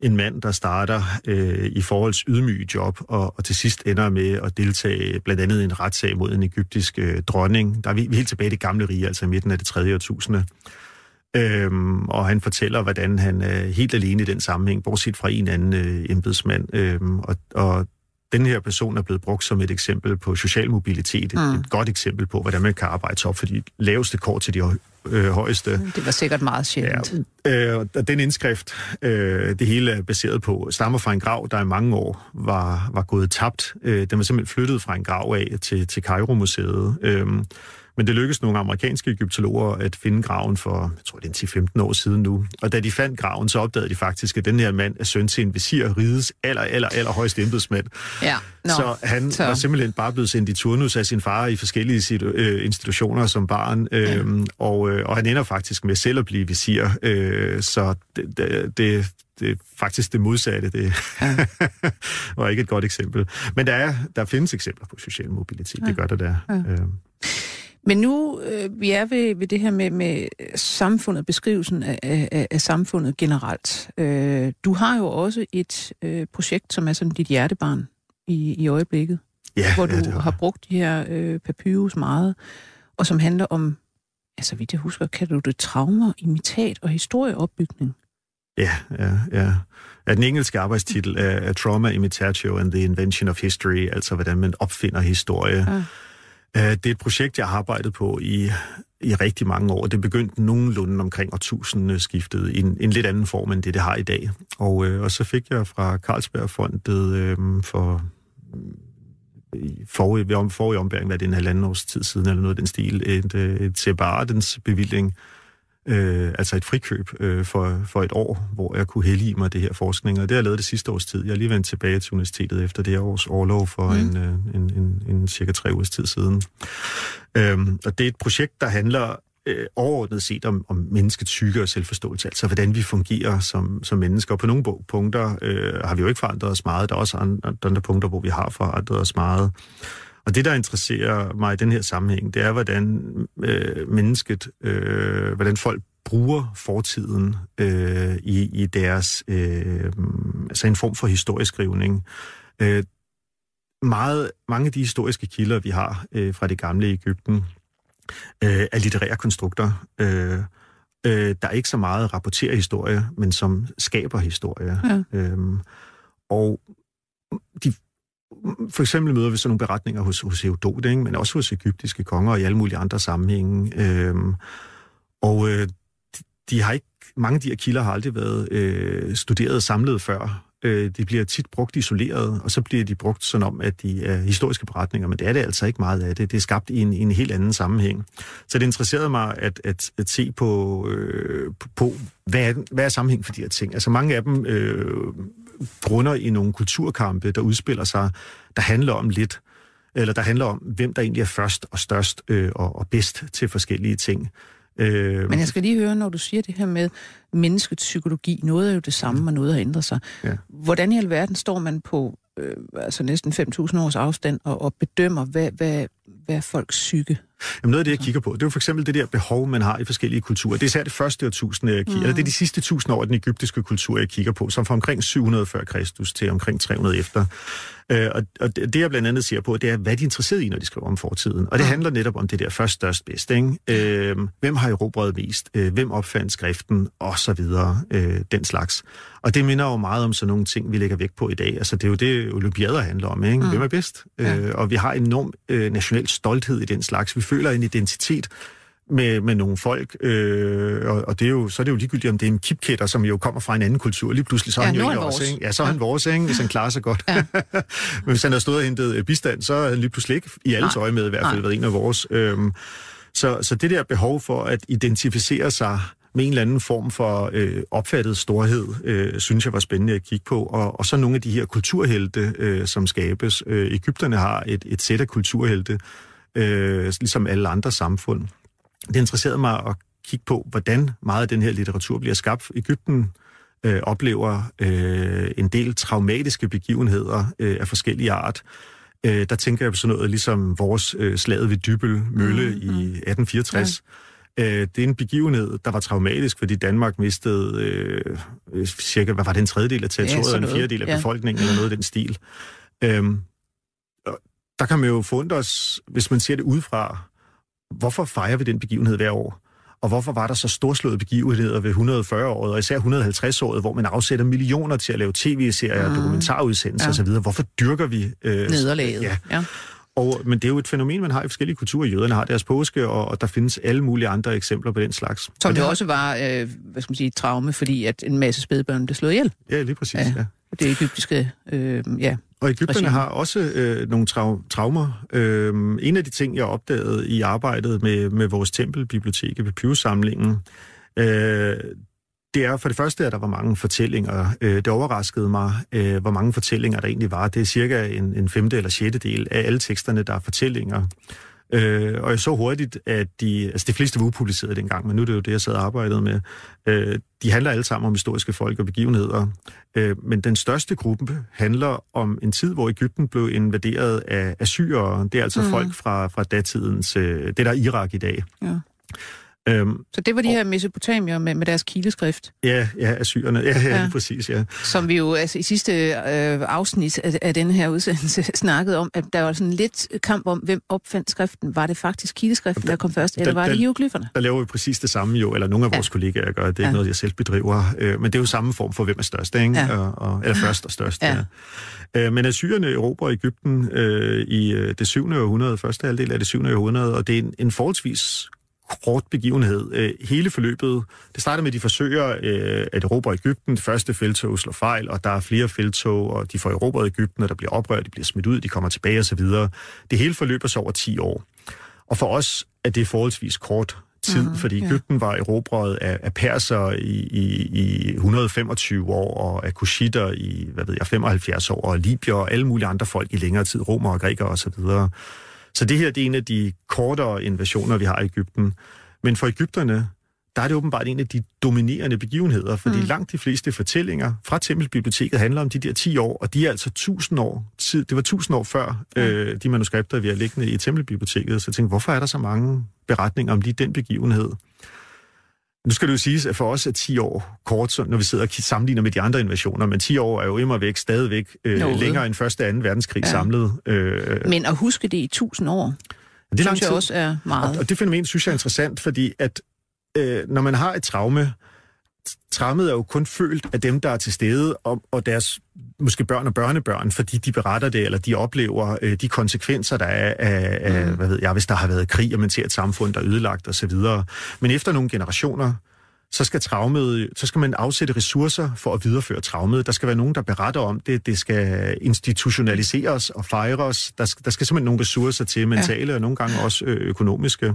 En mand, der starter øh, i forholds ydmyge job, og, og til sidst ender med at deltage blandt andet i en retssag mod en egyptisk øh, dronning. Der er vi, vi er helt tilbage i det gamle rige, altså i midten af det tredje årtusinde. Øhm, og han fortæller, hvordan han er helt alene i den sammenhæng, bortset fra en anden øh, embedsmand. Øhm, og, og den her person er blevet brugt som et eksempel på social mobilitet, mm. et, godt eksempel på, hvordan man kan arbejde sig op for de laveste kort til de øh, højeste. Det var sikkert meget sjældent. Ja, øh, og den indskrift, øh, det hele er baseret på, stammer fra en grav, der i mange år var, var gået tabt. Øh, den var simpelthen flyttet fra en grav af til, til Cairo-museet. Øh, men det lykkedes nogle amerikanske egyptologer at finde graven for, jeg tror det er 10-15 år siden nu. Og da de fandt graven, så opdagede de faktisk, at den her mand er søn til en visir, rides aller, aller, aller højeste embedsmand. Ja. No. Så han så. var simpelthen bare blevet sendt i turnus af sin far i forskellige øh, institutioner som barn. Øh, ja. og, øh, og han ender faktisk med selv at blive visir. Øh, så det, det, det det er faktisk det modsatte. Det ja. var ikke et godt eksempel. Men der, er, der findes eksempler på social mobilitet. Ja. Det gør der der. Ja. Øh. Men nu øh, vi er ved, ved det her med, med samfundet, beskrivelsen af, af, af samfundet generelt. Øh, du har jo også et øh, projekt, som er sådan dit hjertebarn i, i øjeblikket. Ja, hvor du ja, har brugt de her øh, papyrus meget, og som handler om, altså vidt jeg husker, kan du det traumer, imitat og historieopbygning. Ja, ja, ja. ja den engelske arbejdstitel er Trauma Imitatio and the Invention of History, altså hvordan man opfinder historie. Ja. Øh, det er et projekt, jeg har arbejdet på i, i rigtig mange år. Det begyndte nogenlunde omkring årtusindskiftet i en, en lidt anden form end det, det har i dag. Og, øh, og så fik jeg fra Carlsbergfondet øh, for forrige, forrige ombæring, hvad det er en halvanden års tid siden, eller noget af den stil, et, øh, et separatens bevilling øh, altså et frikøb øh, for, for et år, hvor jeg kunne hellige mig det her forskning, og det har jeg lavet det sidste års tid. Jeg er lige vendt tilbage til universitetet efter det her års overlov for mm. en, øh, en, en, en cirka tre ugers tid siden. Øhm, og det er et projekt, der handler øh, overordnet set om, om menneskets psyke og selvforståelse, altså hvordan vi fungerer som, som mennesker. Og på nogle punkter øh, har vi jo ikke forandret os meget. Der er også andre, andre punkter, hvor vi har forandret os meget. Og det, der interesserer mig i den her sammenhæng, det er, hvordan øh, mennesket, øh, hvordan folk bruger fortiden øh, i, i deres, øh, altså en form for historieskrivning. Øh, meget, mange af de historiske kilder, vi har øh, fra det gamle Ægypten, øh, er litterære konstrukter. Øh, øh, der er ikke så meget rapporterer historie, men som skaber historie. Ja. Øh, og de for eksempel møder vi sådan nogle beretninger hos, hos Herodot, ikke? men også hos egyptiske konger og i alle mulige andre sammenhænge. Øhm, og øh, de, de har ikke, mange af de her kilder har aldrig været øh, studeret samlet før. Øh, de bliver tit brugt isoleret, og så bliver de brugt sådan om, at de er historiske beretninger, men det er det altså ikke meget af det. Det er skabt i en, i en helt anden sammenhæng. Så det interesserede mig at, at, at se på, øh, på hvad, er, hvad er sammenhæng for de her ting. Altså mange af dem øh, grunder i nogle kulturkampe, der udspiller sig, der handler om lidt, eller der handler om, hvem der egentlig er først og størst øh, og, og bedst til forskellige ting. Øh, Men jeg skal lige høre, når du siger det her med menneskets psykologi, noget er jo det samme, og noget har ændret sig. Ja. Hvordan i alverden står man på øh, altså næsten 5.000 års afstand og, og bedømmer, hvad, hvad, hvad folks psyke? Jamen noget af det, jeg kigger på, det er jo for eksempel det der behov, man har i forskellige kulturer. Det er især det første årtusinde, jeg kigger, mm. eller det er de sidste tusind år af den egyptiske kultur, jeg kigger på, som fra omkring 700 før Kristus til omkring 300 efter. Øh, og, og det, jeg blandt andet ser på, det er, hvad de er interesseret i, når de skriver om fortiden. Og det handler netop om det der først, størst, bedst. Ikke? Øh, hvem har erobret mest? Øh, hvem opfandt skriften? Og så videre. Øh, den slags. Og det minder jo meget om sådan nogle ting, vi lægger vægt på i dag. Altså, det er jo det, olympiader handler om. Ikke? Mm. Hvem er bedst? Ja. Øh, og vi har enorm øh, national stolthed i den slags. Vi føler en identitet med, med nogle folk, øh, og, og det er jo, så er det jo ligegyldigt, om det er en kipkætter, som jo kommer fra en anden kultur. Lige pludselig så er Ja, han jo ikke vores. ikke? Ja, så er han vores, ikke? hvis han klarer sig godt. Ja. Men hvis han har stået og hentet øh, bistand, så er han lige pludselig ikke i alles Nej. øje med i hvert fald Nej. været en af vores. Øhm, så, så det der behov for at identificere sig med en eller anden form for øh, opfattet storhed, øh, synes jeg var spændende at kigge på. Og, og så nogle af de her kulturhelte, øh, som skabes. Øh, Ægypterne har et, et sæt af kulturhelte, øh, ligesom alle andre samfund. Det interesserede mig at kigge på, hvordan meget af den her litteratur bliver skabt. Ægypten øh, oplever øh, en del traumatiske begivenheder øh, af forskellige art. Øh, der tænker jeg på sådan noget ligesom vores øh, slaget ved Dybel Mølle mm, i 1864. Ja. Øh, det er en begivenhed, der var traumatisk, fordi Danmark mistede øh, øh, cirka, hvad var det, en tredjedel af territoriet, og en fjerdedel af Ja. befolkningen, eller noget af den stil. Øhm, der kan man jo fundre os, hvis man ser det udefra, hvorfor fejrer vi den begivenhed hver år? Og hvorfor var der så storslåede begivenheder ved 140-året, og især 150-året, hvor man afsætter millioner til at lave tv-serier, mm. dokumentarudsendelser Ja. osv.? Hvorfor dyrker vi... Øh, Nederlaget. Ja, ja. og, men det er jo et fænomen, man har i forskellige kulturer. Jøderne har deres påske, og, og der findes alle mulige andre eksempler på den slags. Som Og det har- også var, øh, hvad skal man sige, et traume, fordi at en masse spædbørn blev slået ihjel. Ja, lige præcis. Ja. Ja. Det egyptiske, øh, ja. Og Ægypterne regime. har også øh, nogle trau- traumer. Øh, en af de ting, jeg opdagede i arbejdet med, med vores tempelbibliotek ved Pius-samlingen, øh, det er for det første, at der var mange fortællinger. Øh, det overraskede mig, øh, hvor mange fortællinger der egentlig var. Det er cirka en, en femte eller sjette del af alle teksterne, der er fortællinger. Øh, og jeg så hurtigt, at de, altså de fleste var upublicerede dengang, men nu er det jo det, jeg sad og arbejdede med. Øh, de handler alle sammen om historiske folk og begivenheder. Øh, men den største gruppe handler om en tid, hvor Ægypten blev invaderet af assyrer. Det er altså mm. folk fra, fra datidens, øh, det der er Irak i dag. Ja. Øhm, Så det var de her mesopotamier med, med deres kileskrift, ja, ja, assyrerne. Ja, ja, Ja. ja. præcis, ja. som vi jo altså, i sidste øh, afsnit af, af den her udsendelse snakkede om, at der var sådan lidt kamp om, hvem opfandt skriften. Var det faktisk kileskriften, der kom først, eller der- var det der- hieroglyferne? Der laver vi præcis det samme jo, eller nogle af Ja. vores kollegaer gør. Det er Ja. ikke noget, jeg selv bedriver. Øh, men det er jo samme form for, hvem er størst, ikke? Ja. Og, og, eller først og størst, Ja. ja. Øh, men assyrerne erobrer Ægypten øh, i øh, det 7. århundrede, første halvdel af det 7. århundrede, og det er en, en forholdsvis kort begivenhed. Øh, hele forløbet, det starter med, at de forsøger øh, at erobre Ægypten. Det første feltog slår fejl, og der er flere feltog, og de får erobret Ægypten, og der bliver oprør, de bliver smidt ud, de kommer tilbage osv. Det hele forløber sig over 10 år. Og for os er det forholdsvis kort tid, mm, fordi ja. Ægypten var erobret af, af perser i, i, i 125 år, og af kushitter i, hvad ved jeg, 75 år, og libyer og alle mulige andre folk i længere tid, romer og grækere osv. Så, så det her det er en af de kortere invasioner, vi har i Ægypten. Men for Ægypterne, der er det åbenbart en af de dominerende begivenheder, fordi mm. langt de fleste fortællinger fra Tempelbiblioteket handler om de der 10 år, og de er altså 1000 år tid. Det var 1000 år før mm. øh, de manuskripter, vi har liggende i Tempelbiblioteket. Så jeg tænkte, hvorfor er der så mange beretninger om lige den begivenhed? Nu skal det jo siges, at for os er 10 år kort, når vi sidder og sammenligner med de andre invasioner, men 10 år er jo immer væk stadigvæk øh, Noget. længere end første og 2. verdenskrig Ja. samlet. Øh, Men at huske det i tusind år, det synes jeg også er Og, meget. og det fænomen synes jeg er interessant, fordi at øh, når man har et traume, traumet er jo kun følt af dem, der er til stede, og, og deres måske børn og børnebørn, fordi de beretter det, eller de oplever øh, de konsekvenser, der er af, af Mm. hvad ved jeg, hvis der har været krig, og man ser et samfund, der er ødelagt osv. Men efter nogle generationer, så skal traumet, så skal man afsætte ressourcer for at videreføre traumet. Der skal være nogen, der beretter om det. Det skal institutionaliseres og fejres. Der skal, der skal simpelthen nogle ressourcer til, mentale ja. og nogle gange også øh, økonomiske.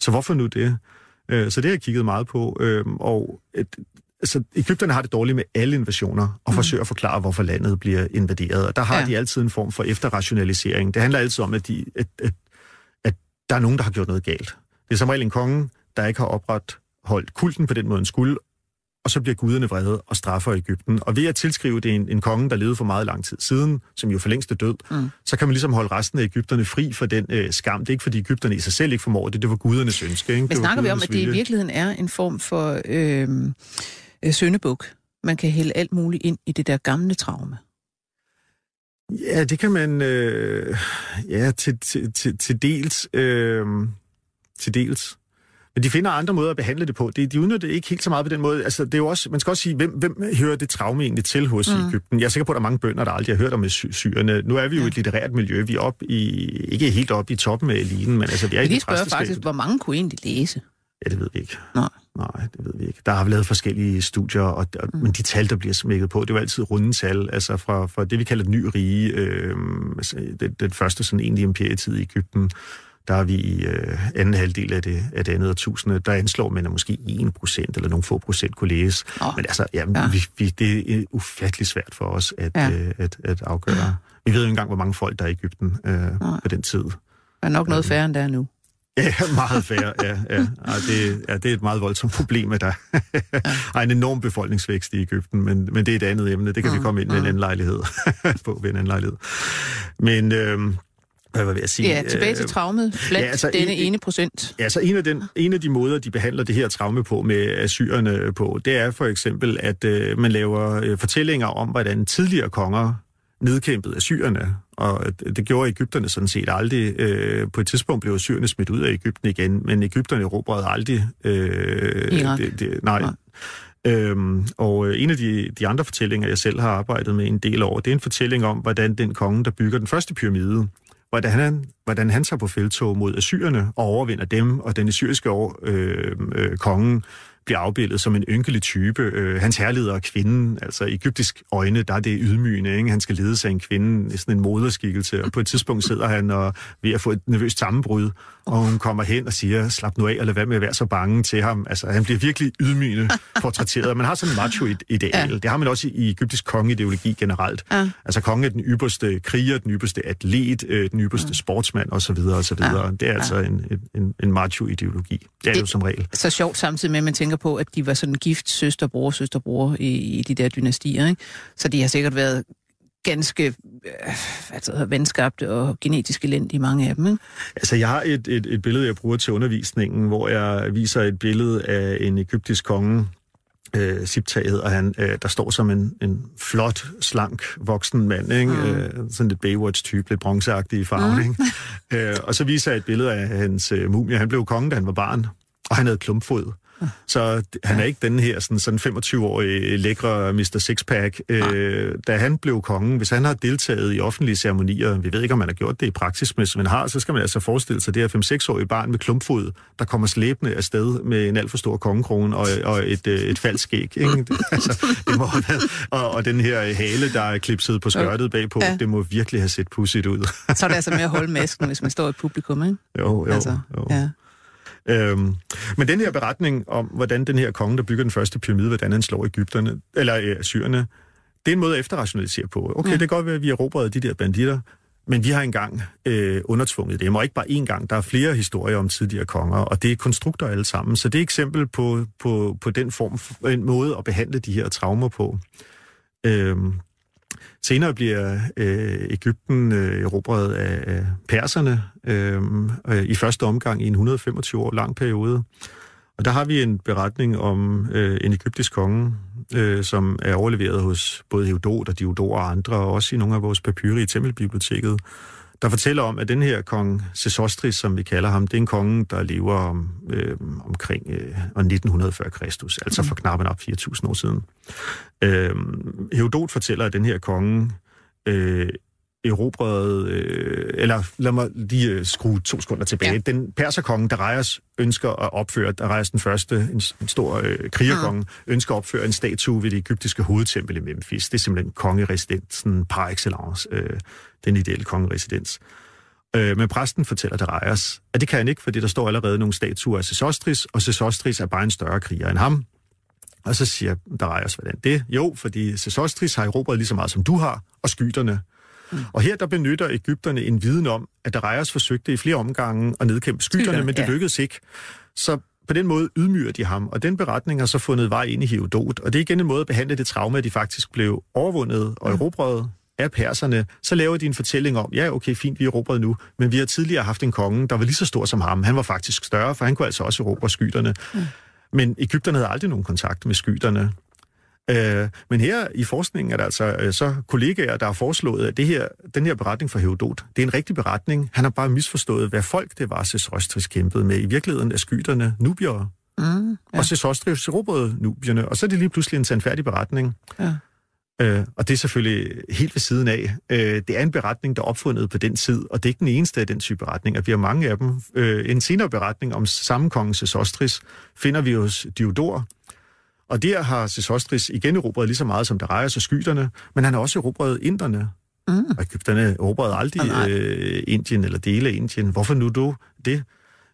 Så hvorfor nu det? Øh, Så det har jeg kigget meget på. Øh, Og et, altså, Ægypterne har det dårligt med alle invasioner, og forsøger at forklare, hvorfor landet bliver invaderet. Og der har ja. de altid en form for efterrationalisering. Det handler altid om, at, de, at, at, at der er nogen, der har gjort noget galt. Det er som regel en konge, der ikke har opretholdt kulten på den måde, den skulle, og så bliver guderne vrede og straffer Ægypten. Og ved at tilskrive det en, en konge, der levede for meget lang tid siden, som jo for længst er død, mm. så kan man ligesom holde resten af Ægypterne fri for den øh, skam. Det er ikke, fordi Ægypterne i sig selv ikke formår det, det var gudernes ønske. Ikke? Men snakker vi om, at det i virkeligheden er en form for øh, øh, søndebuk? Man kan hælde alt muligt ind i det der gamle traume. Ja, det kan man... Øh, ja, til, til, til, til dels. Øh, til dels. Men de finder andre måder at behandle det på. De, de udnytter det ikke helt så meget på den måde. Altså, det er jo også, man skal også sige, hvem, hvem hører det traume egentlig til hos mm. Ægypten? Jeg er sikker på, at der er mange bønder, der aldrig har hørt om sy- syrene. Nu er vi jo ja. et litterært miljø. Vi er op i, ikke helt oppe i toppen af eliten, men altså, vi er Jeg i det spørge faktisk, hvor mange kunne egentlig læse? Ja, det ved vi ikke. Nej. Nej, det ved vi ikke. Der har vi lavet forskellige studier, og, og, mm. men de tal, der bliver smækket på, det er jo altid runde tal. Altså fra, fra det, vi kalder den ny rige, øh, altså det, det første sådan egentlig imperietid i Ægypten, der er vi i øh, anden halvdel af det, af det andet årtusinde, der anslår man, at måske 1 procent eller nogle få procent kunne læse. Åh, Men altså, ja, ja. ja. Vi, vi, det er ufatteligt svært for os at, Ja. ja. øh, at, at afgøre. Vi ved jo ikke engang, hvor mange folk der er i Ægypten øh, på den tid. Der er nok noget færre, end der er nu. Ja, meget færre, ja. ja. Ej, det, ja, det er et meget voldsomt problem, at der er en enorm befolkningsvækst i Ægypten, men, men det er et andet emne. Det kan vi komme ind med en anden lejlighed på ved en anden lejlighed. Men øh, hvad var jeg ved at sige? Ja, tilbage til Øh, traumet blandt ja, altså, denne en- ene procent. Ja, så en af, den, en af de måder, de behandler det her traume på med assyrerne på, det er for eksempel, at øh, man laver øh, fortællinger om, hvordan tidligere konger nedkæmpede assyrerne. Og det gjorde Ægypterne sådan set aldrig. Øh, på et tidspunkt blev assyrerne smidt ud af Ægypten igen, men Ægypterne erobrede aldrig... Øh, Irak. det, det, nej. Nej. Øhm, og øh, en af de, de andre fortællinger, jeg selv har arbejdet med en del over, det er en fortælling om, hvordan den konge, der bygger den første pyramide, hvordan han, hvordan han tager på feltog mod assyrerne og overvinder dem, og den assyriske år, øh, øh, konge bliver afbildet som en ynkelig type. Øh, hans herleder er kvinden, altså i egyptisk øjne, der er det ydmygende, ikke? Han skal ledes af en kvinde, sådan en moderskikkelse, og på et tidspunkt sidder han og ved at få et nervøst sammenbrud, og hun kommer hen og siger, slap nu af, og lad være med at være så bange til ham. Altså, han bliver virkelig ydmygende portrætteret. Man har sådan en macho-ideal. Ja. Ja. Det har man også i egyptisk kongeideologi generelt. Ja. Altså, kongen er den ypperste kriger, den ypperste atlet, øh, den ypperste sportsmand osv. osv. Ja. Det er altså en, en, en macho-ideologi. Det er Det- jo som regel. Så sjovt samtidig med, at man tænker på, at de var sådan gift søster-bror, søster-bror i, i de der dynastier. Ikke? Så de har sikkert været ganske øh, altså, venskabte og genetisk elendige, mange af dem. Ikke? Altså, jeg har et, et, et billede, jeg bruger til undervisningen, hvor jeg viser et billede af en egyptisk konge, øh, Siptaget, og han, øh, der står som en, en flot, slank, voksen mand, ikke? Mm. Øh, sådan lidt Baywatch-type, lidt bronzeagtig i farven, mm. ikke? Øh, og så viser jeg et billede af hans øh, mumie. Han blev konge, da han var barn, og han havde klumpfod. Så han er ikke den her sådan, sådan 25-årige lækre Mr. Sixpack. Øh, da han blev konge, hvis han har deltaget i offentlige ceremonier, vi ved ikke, om man har gjort det i praksis, men som man har, så skal man altså forestille sig det her 5-6-årige barn med klumpfod, der kommer slæbende afsted med en alt for stor kongekrone og, og et, øh, et falsk skæg. Ikke? Altså, det må have været, og, og den her hale, der er klipset på skørtet bagpå, Ja. det må virkelig have set pudsigt ud. Så er det altså med at holde masken, hvis man står i publikum. Ikke? jo, jo, altså, jo. Ja. Øhm, men den her beretning om, hvordan den her konge, der bygger den første pyramide, hvordan han slår Ægypterne, eller øh, syrerne, det er en måde at efterrationalisere på. Okay, Ja. det kan godt være, at vi erobrede de der banditter, men vi har engang øh, undertvunget dem, og ikke bare én gang. Der er flere historier om tidligere konger, og det er konstrukter alle sammen. Så det er et eksempel på, på, på den form, en måde at behandle de her traumer på. Øhm, Senere bliver øh, Ægypten øh, erobret af, af perserne øh, øh, i første omgang i en 125 år lang periode. Og der har vi en beretning om øh, en egyptisk konge, øh, som er overleveret hos både Herodot og Diodor og andre, og også i nogle af vores papyrer i Tempelbiblioteket, der fortæller om, at den her kong Sesostris, som vi kalder ham, det er en konge, der lever om, øh, omkring øh, år 1900 før Kristus, altså for knap op 4.000 år siden. Øh, Herodot fortæller, at den her konge øh, erobrede, øh, eller lad mig lige øh, skrue to sekunder tilbage. Ja. Den perserkonge, Darius, ønsker at opføre, Darius den første, en, en stor øh, krigerkonge, mm. ønsker at opføre en statue ved det egyptiske hovedtempel i Memphis. Det er simpelthen kongeresidensen par excellence, øh, den ideelle kongeresidens. Øh, men præsten fortæller Darius, at det kan han ikke, fordi der står allerede nogle statuer af Sesostris, og Sesostris er bare en større kriger end ham. Og så siger Darius, hvordan det? Jo, fordi Sesostris har erobret lige så meget, som du har, og skyterne. Mm. Og her der benytter Ægypterne en viden om, at Darius forsøgte i flere omgange at nedkæmpe skyterne, Skyterne, men det ja. lykkedes ikke. Så på den måde ydmyger de ham, og den beretning har så fundet vej ind i Herodot. Og det er igen en måde at behandle det traume, at de faktisk blev overvundet og erobret af perserne. Så laver de en fortælling om, ja, okay, fint, vi er erobret nu, men vi har tidligere haft en konge, der var lige så stor som ham. Han var faktisk større, for han kunne altså også erobre skyterne. Mm. Men Ægypterne havde aldrig nogen kontakt med skyterne. Øh, men her i forskningen er der altså øh, så kollegaer, der har foreslået, at det her, den her beretning fra Herodot, det er en rigtig beretning. Han har bare misforstået, hvad folk det var, Sesostris kæmpede med. I virkeligheden er skyterne nubiere. Mm, ja. Og Sesostris erobrede nubierne. Og så er det lige pludselig en sandfærdig beretning. Ja. Øh, og det er selvfølgelig helt ved siden af. Øh, det er en beretning, der er opfundet på den tid, og det er ikke den eneste af den type beretninger. Vi har mange af dem. Øh, en senere beretning om sammenkongen Sesostris finder vi hos Diodor, og der har Sesostris igen erobret lige så meget, som der rejer sig skyterne, men han har også erobret inderne. Mm. Og Ægypterne erobrede aldrig oh, øh, Indien eller dele af Indien. Hvorfor nu du det?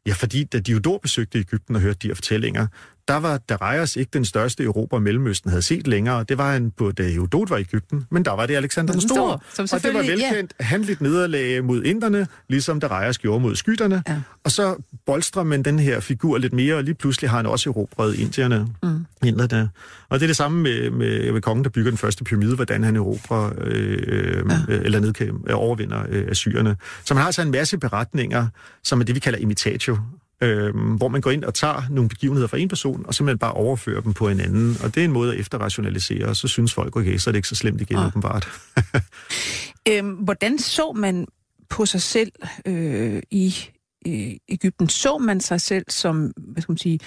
Ja, fordi da Diodor besøgte Ægypten og hørte de her fortællinger, der var Darius ikke den største Europa Mellemøsten havde set længere. Det var han på, da Herodot var i Egypten, men der var det Alexander den Store. Som og det var velkendt. Ja. Han lidt nederlag mod inderne, ligesom Darius gjorde mod skytterne. Ja. Og så bolstrer man den her figur lidt mere, og lige pludselig har han også erobret indierne. Mm. Inderne. Og det er det samme med, med, med kongen, der bygger den første pyramide, hvordan han erobrer, øh, ja. eller nedkæmper, overvinder øh, assyrerne. Så man har altså en masse beretninger, som er det, vi kalder imitatio øh, hvor man går ind og tager nogle begivenheder fra en person, og simpelthen bare overfører dem på en anden. Og det er en måde at efterrationalisere, og så synes folk, okay, så er det ikke så slemt igen, ja. åbenbart. øhm, hvordan så man på sig selv øh, i øh, Ægypten? Så man sig selv som, hvad skal man sige,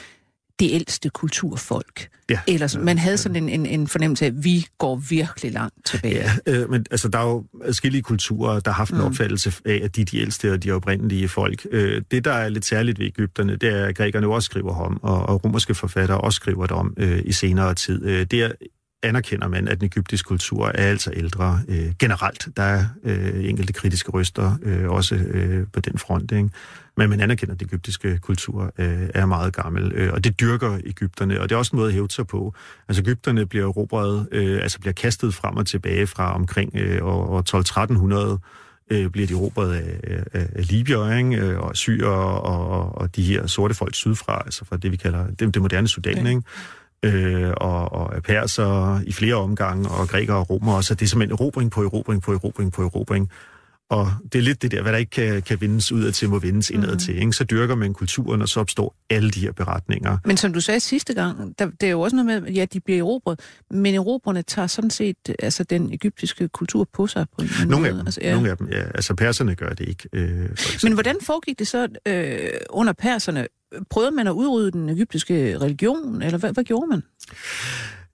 det ældste kulturfolk. Ja. Eller man havde sådan en, en, en fornemmelse af, at vi går virkelig langt tilbage. Ja, øh, men altså, der er jo forskellige kulturer, der har haft en mm. opfattelse af, at de er de ældste og de oprindelige folk. Øh, det, der er lidt særligt ved Ægypterne, det er, at grækerne også skriver om, og, og romerske forfattere også skriver det om øh, i senere tid. Øh, det er anerkender man, at den egyptiske kultur er altså ældre øh, generelt. Der er øh, enkelte kritiske røster øh, også øh, på den front. Ikke? Men man anerkender, at den egyptiske kultur øh, er meget gammel, øh, og det dyrker Ægypterne, og det er også en måde at hæve sig på. Altså Ægypterne bliver erobret, øh, altså bliver kastet frem og tilbage fra omkring øh, år 12-1300, øh, bliver de erobret af, af, af Libyer, ikke? Øh, og syre og, og de her sorte folk sydfra, altså fra det, vi kalder det, det moderne Sudan, ikke? Øh, og, og perser i flere omgange, og grækere og romere, så det er simpelthen erobring på erobring på erobring på erobring. Og det er lidt det der, hvad der ikke kan, kan vindes ud af til, må vindes indad mm. til. Ikke? Så dyrker man kulturen, og så opstår alle de her beretninger. Men som du sagde sidste gang, der, det er jo også noget med, ja, de bliver erobret, men erobrerne tager sådan set altså, den egyptiske kultur på sig på en nogle måde. Af dem, altså, ja. Nogle af dem, ja. Altså perserne gør det ikke. Øh, men hvordan foregik det så øh, under perserne? Prøvede man at udrydde den egyptiske religion, eller hvad, hvad gjorde man?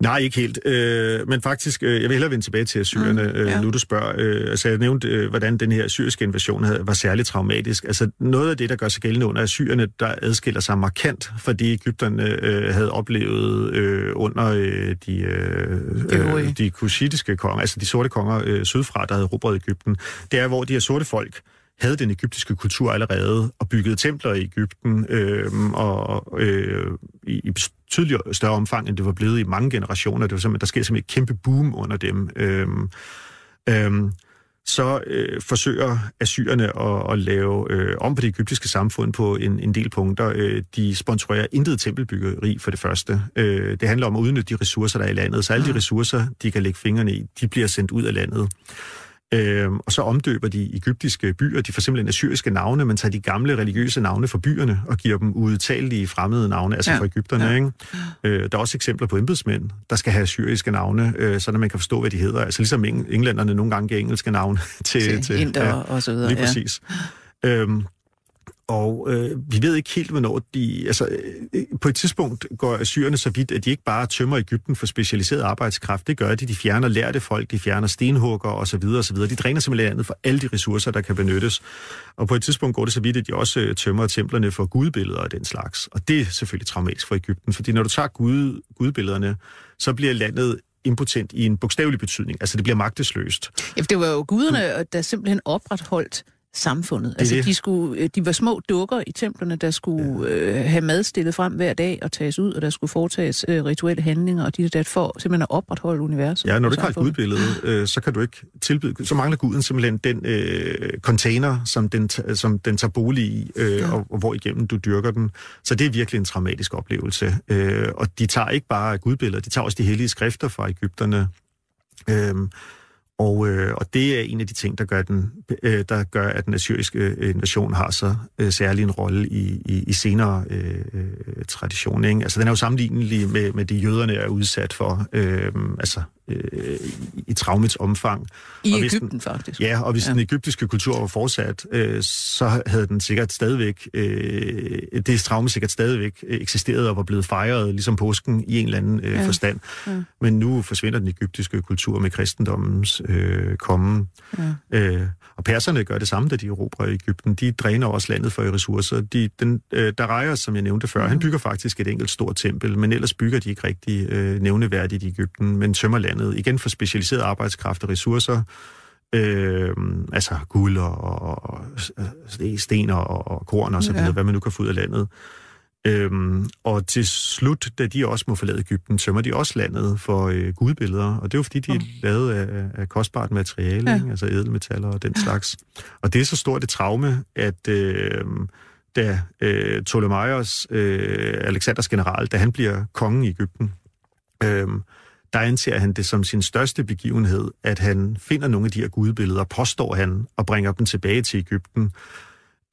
Nej, ikke helt. Øh, men faktisk, øh, jeg vil hellere vende tilbage til Assyrerne, mm, ja. øh, nu du spørger. Øh, altså, jeg nævnte, øh, hvordan den her syriske invasion havde, var særligt traumatisk. Altså, noget af det, der gør sig gældende under Assyrerne, der adskiller sig markant fra det, Ægypterne øh, havde oplevet øh, under øh, de, øh, øh, de kushitiske konger, altså de sorte konger øh, sydfra, der havde erobret Ægypten. Det er, hvor de her sorte folk havde den egyptiske kultur allerede og byggede templer i Ægypten øh, og øh, i, i tydeligere større omfang, end det var blevet i mange generationer. Det var simpelthen, der sker simpelthen et kæmpe boom under dem. Øh, øh, så øh, forsøger assyrerne at, at lave øh, om på det egyptiske samfund på en, en del punkter. Øh, de sponsorerer intet tempelbyggeri for det første. Øh, det handler om at udnytte de ressourcer, der er i landet. Så alle de mm. ressourcer, de kan lægge fingrene i, de bliver sendt ud af landet. Øh, og så omdøber de egyptiske byer, de får simpelthen assyriske navne, men tager de gamle religiøse navne fra byerne og giver dem udtalelige fremmede navne, altså ja. fra Ægypterne. Ja. Ikke? Øh, der er også eksempler på embedsmænd, der skal have assyriske navne, øh, så man kan forstå, hvad de hedder. Altså ligesom englænderne nogle gange giver engelske navne til... Til, til inder ja, og så videre. Lige præcis. Ja. Øhm, og øh, vi ved ikke helt, hvornår de... Altså, øh, på et tidspunkt går assyrerne så vidt, at de ikke bare tømmer Ægypten for specialiseret arbejdskraft. Det gør de. De fjerner lærte folk, de fjerner stenhugger osv. osv. De dræner simpelthen landet for alle de ressourcer, der kan benyttes. Og på et tidspunkt går det så vidt, at de også øh, tømmer templerne for gudbilleder og den slags. Og det er selvfølgelig traumatisk for Ægypten, fordi når du tager gud, gudbillederne, så bliver landet impotent i en bogstavelig betydning. Altså, det bliver magtesløst. Ja, det var jo guderne, der simpelthen opretholdt samfundet. Det altså, det. De, skulle, øh, de var små dukker i templerne, der skulle ja. øh, have mad stillet frem hver dag og tages ud, og der skulle foretages øh, rituelle handlinger, og de der for simpelthen at opretholde universet. Ja, når du ikke har et gudbillede, øh, så kan du ikke tilbyde, så mangler guden simpelthen den øh, container, som den, som den tager bolig i, øh, ja. og, og hvor igennem du dyrker den. Så det er virkelig en traumatisk oplevelse. Øh, og de tager ikke bare gudbilleder, de tager også de hellige skrifter fra Ægypterne. Øh, Og, øh, og det er en af de ting, der gør, den, øh, der gør at den assyriske øh, invasion har så øh, særlig en rolle i, i, i senere øh, øh, tradition. Ikke? Altså, den er jo sammenlignelig med, med de jøderne er udsat for, øh, altså øh, i traumets omfang. I og hvis Ægypten, den, faktisk. Ja, og hvis Ja. den egyptiske kultur var fortsat, øh, så havde den sikkert stadigvæk, øh, det traume sikkert stadigvæk eksisteret og var blevet fejret, ligesom påsken, i en eller anden øh, ja. forstand. Ja. Men nu forsvinder den egyptiske kultur med kristendommens øh, komme. Ja. Øh, og perserne gør det samme, da de erobrer Ægypten. De dræner også landet for ressourcer. De, den, øh, Darius, som jeg nævnte før, Mhm. han bygger faktisk et enkelt stort tempel, men ellers bygger de ikke rigtig øh, nævneværdigt i Ægypten, men tømmer landet igen for specialiseret arbejdskraft og ressourcer. Øh, altså guld og, og, og sten og, og korn og så videre, ja. hvad man nu kan få ud af landet. Øhm, og til slut, da de også må forlade Ægypten, tømmer de også landet for øh, gudbilleder. Og det er jo fordi, de er lavet af, af kostbart materiale, Ja. ikke? altså edelmetaller og den slags. Og det er så stort et traume, at øh, da øh, Ptolemaios, øh, Alexanders general, da han bliver konge i Ægypten, øh, der anser han det som sin største begivenhed, at han finder nogle af de her gudbilleder, påstår han, og bringer dem tilbage til Ægypten.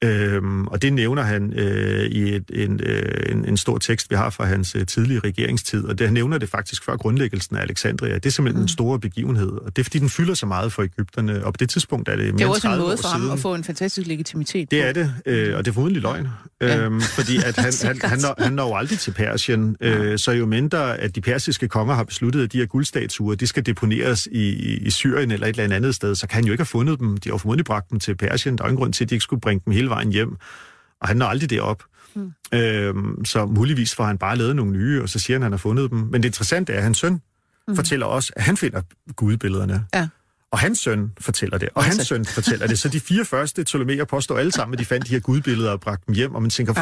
Øhm, og det nævner han øh, i et, en, øh, en, en stor tekst, vi har fra hans øh, tidlige regeringstid, og det, han nævner det faktisk før grundlæggelsen af Alexandria. Det er simpelthen mm. en stor begivenhed, og det er fordi, den fylder så meget for Ægypterne, og på det tidspunkt er det mere Det er også en 30 måde for ham siden. at få en fantastisk legitimitet Det på. er det, øh, og det er formodentlig løgn. Ja. Øhm, fordi at han, han, han, når, han når aldrig til Persien, øh, så jo mindre, at de persiske konger har besluttet, at de her guldstatuer, de skal deponeres i, i, i Syrien eller et eller andet sted, så kan han jo ikke have fundet dem. De har formodentlig bragt dem til Persien. Der er ingen grund til, at de ikke skulle bringe dem hele vejen hjem. Og han når aldrig det op. Mm. Øhm, så muligvis får han bare lavet nogle nye, og så siger han, at han har fundet dem. Men det interessante er, at hans søn mm. fortæller også, at han finder gudebillederne. Ja. Og hans søn fortæller det, og hans søn fortæller det. Så de fire første Ptolemæer påstår alle sammen, at de fandt de her gudbilleder og bragte dem hjem, og man tænker,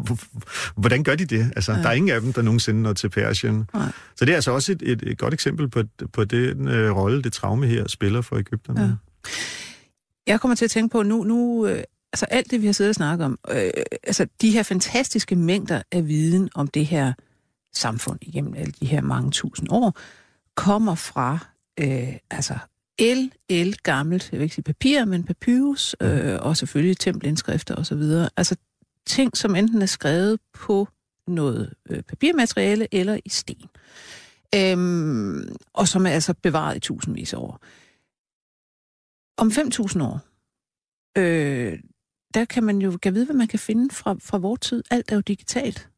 hvordan gør de det? Altså, ja. der er ingen af dem, der nogensinde når til Persien. Nej. Så det er altså også et, et, et godt eksempel på, på den øh, rolle, det traume her spiller for Ægypterne. Ja. Ja. Jeg kommer til at tænke på nu, nu øh, altså alt det, vi har siddet og snakket om, øh, altså de her fantastiske mængder af viden om det her samfund igennem alle de her mange tusind år, kommer fra øh, altså el, el gammelt, jeg vil ikke sige papir, men papyrus, øh, og selvfølgelig tempelindskrifter osv. Altså ting, som enten er skrevet på noget øh, papirmateriale eller i sten. Øhm, og som er altså bevaret i tusindvis af år. Om 5.000 år, øh, der kan man jo kan vide, hvad man kan finde fra, fra vores tid. Alt er jo digitalt.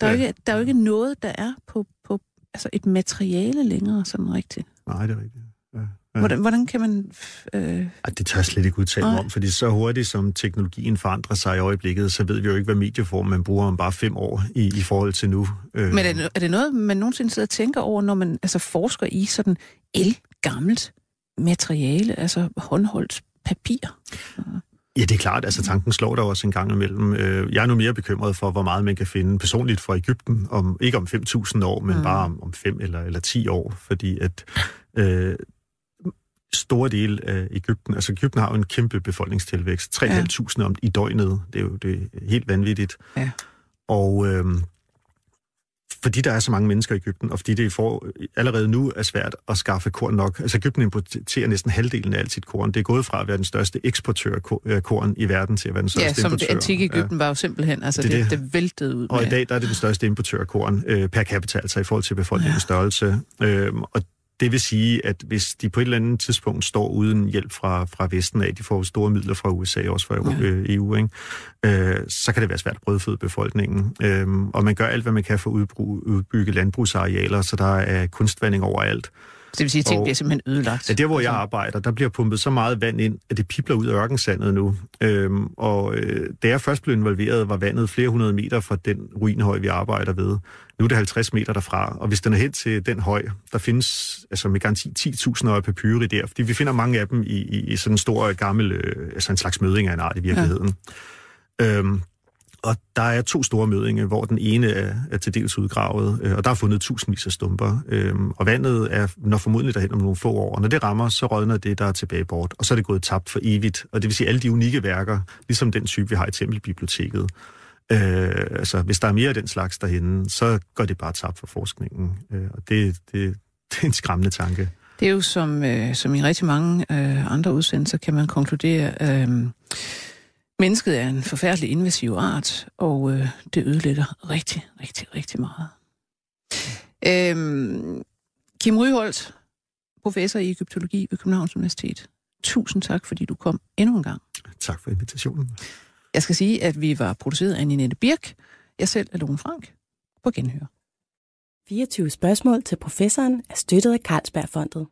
Der er, ja. Ikke, der er jo ikke noget, der er på, på altså et materiale længere, sådan rigtigt. Nej, det er rigtigt. Ja. Ja. Hvordan, hvordan kan man... Øh, Ej, det jeg slet ikke udtale mig om, fordi så hurtigt som teknologien forandrer sig i øjeblikket, så ved vi jo ikke, hvad medieform man bruger om bare fem år i, i forhold til nu. Øh, men er det, er det noget, man nogensinde sidder og tænker over, når man altså forsker i sådan el-gammelt materiale, altså håndholdt papir? Ja, det er klart. Altså, tanken slår der også en gang imellem. Øh, Jeg er nu mere bekymret for, hvor meget man kan finde personligt fra Ægypten, om, ikke om 5.000 år, men Mm. bare om, om 5 eller, eller 10 år, fordi at øh, store del af Ægypten, altså Ægypten har jo en kæmpe befolkningstilvækst, 3.500 ja. om i døgnet, det er jo det er helt vanvittigt. Ja. Og øh, fordi der er så mange mennesker i Ægypten, og fordi det for, allerede nu er svært at skaffe korn nok. Altså Ægypten importerer næsten halvdelen af alt sit korn. Det er gået fra at være den største eksportør af ko- af korn i verden til at være den største Ja, som det importør. antikke Ægypten var jo simpelthen, altså det, Det det, det. væltede ud Og med. i dag der er det den største importør af korn øh, per capita, altså i forhold til befolkningens Ja. ja. størrelse. Øhm, og det vil sige, at hvis de på et eller andet tidspunkt står uden hjælp fra, fra Vesten af, de får store midler fra USA, også fra Ja. ja. øh, EU, ikke? Øh, så kan det være svært at brødføde befolkningen. Øhm, og man gør alt, hvad man kan for at udbygge landbrugsarealer, så der er kunstvanding overalt. Det vil sige, at ting og- bliver simpelthen ødelagt. Ja, der hvor jeg Altså, arbejder, der bliver pumpet så meget vand ind, at det pipler ud af ørkensandet nu. Øhm, og øh, da jeg først blev involveret, var vandet flere hundrede meter fra den ruinhøj, vi arbejder ved. Nu er det 50 meter derfra, og hvis den er hen til den høj, der findes altså med garanti 10.000 år papyri der, fordi vi finder mange af dem i, i, i sådan en stor gammel, øh, altså en slags møding af en art i virkeligheden. Ja. Øhm, og der er to store mødinge, hvor den ene er, er til dels udgravet, øh, og der er fundet tusindvis af stumper. Øh, og vandet er når formodentlig derhen om nogle få år, og når det rammer, så rådner det, der er tilbage bort, og så er det gået tabt for evigt. Og det vil sige, alle de unikke værker, ligesom den type, vi har i Tempelbiblioteket, øh, altså hvis der er mere af den slags derhenne, så går det bare tabt for forskningen. Øh, og det, det, det er en skræmmende tanke. Det er jo som, øh, som i rigtig mange øh, andre udsendelser, kan man konkludere, øh, mennesket er en forfærdelig invasiv art, og øh, det ødelægger rigtig, rigtig, rigtig meget. Øh, Kim Ryholt, professor i Ægyptologi ved Københavns Universitet. Tusind tak, fordi du kom endnu en gang. Tak for invitationen. Jeg skal sige, at vi var produceret af Ninette Birk. Jeg selv er Lone Frank. På genhør. 24 spørgsmål til professoren er støttet af Carlsbergfondet.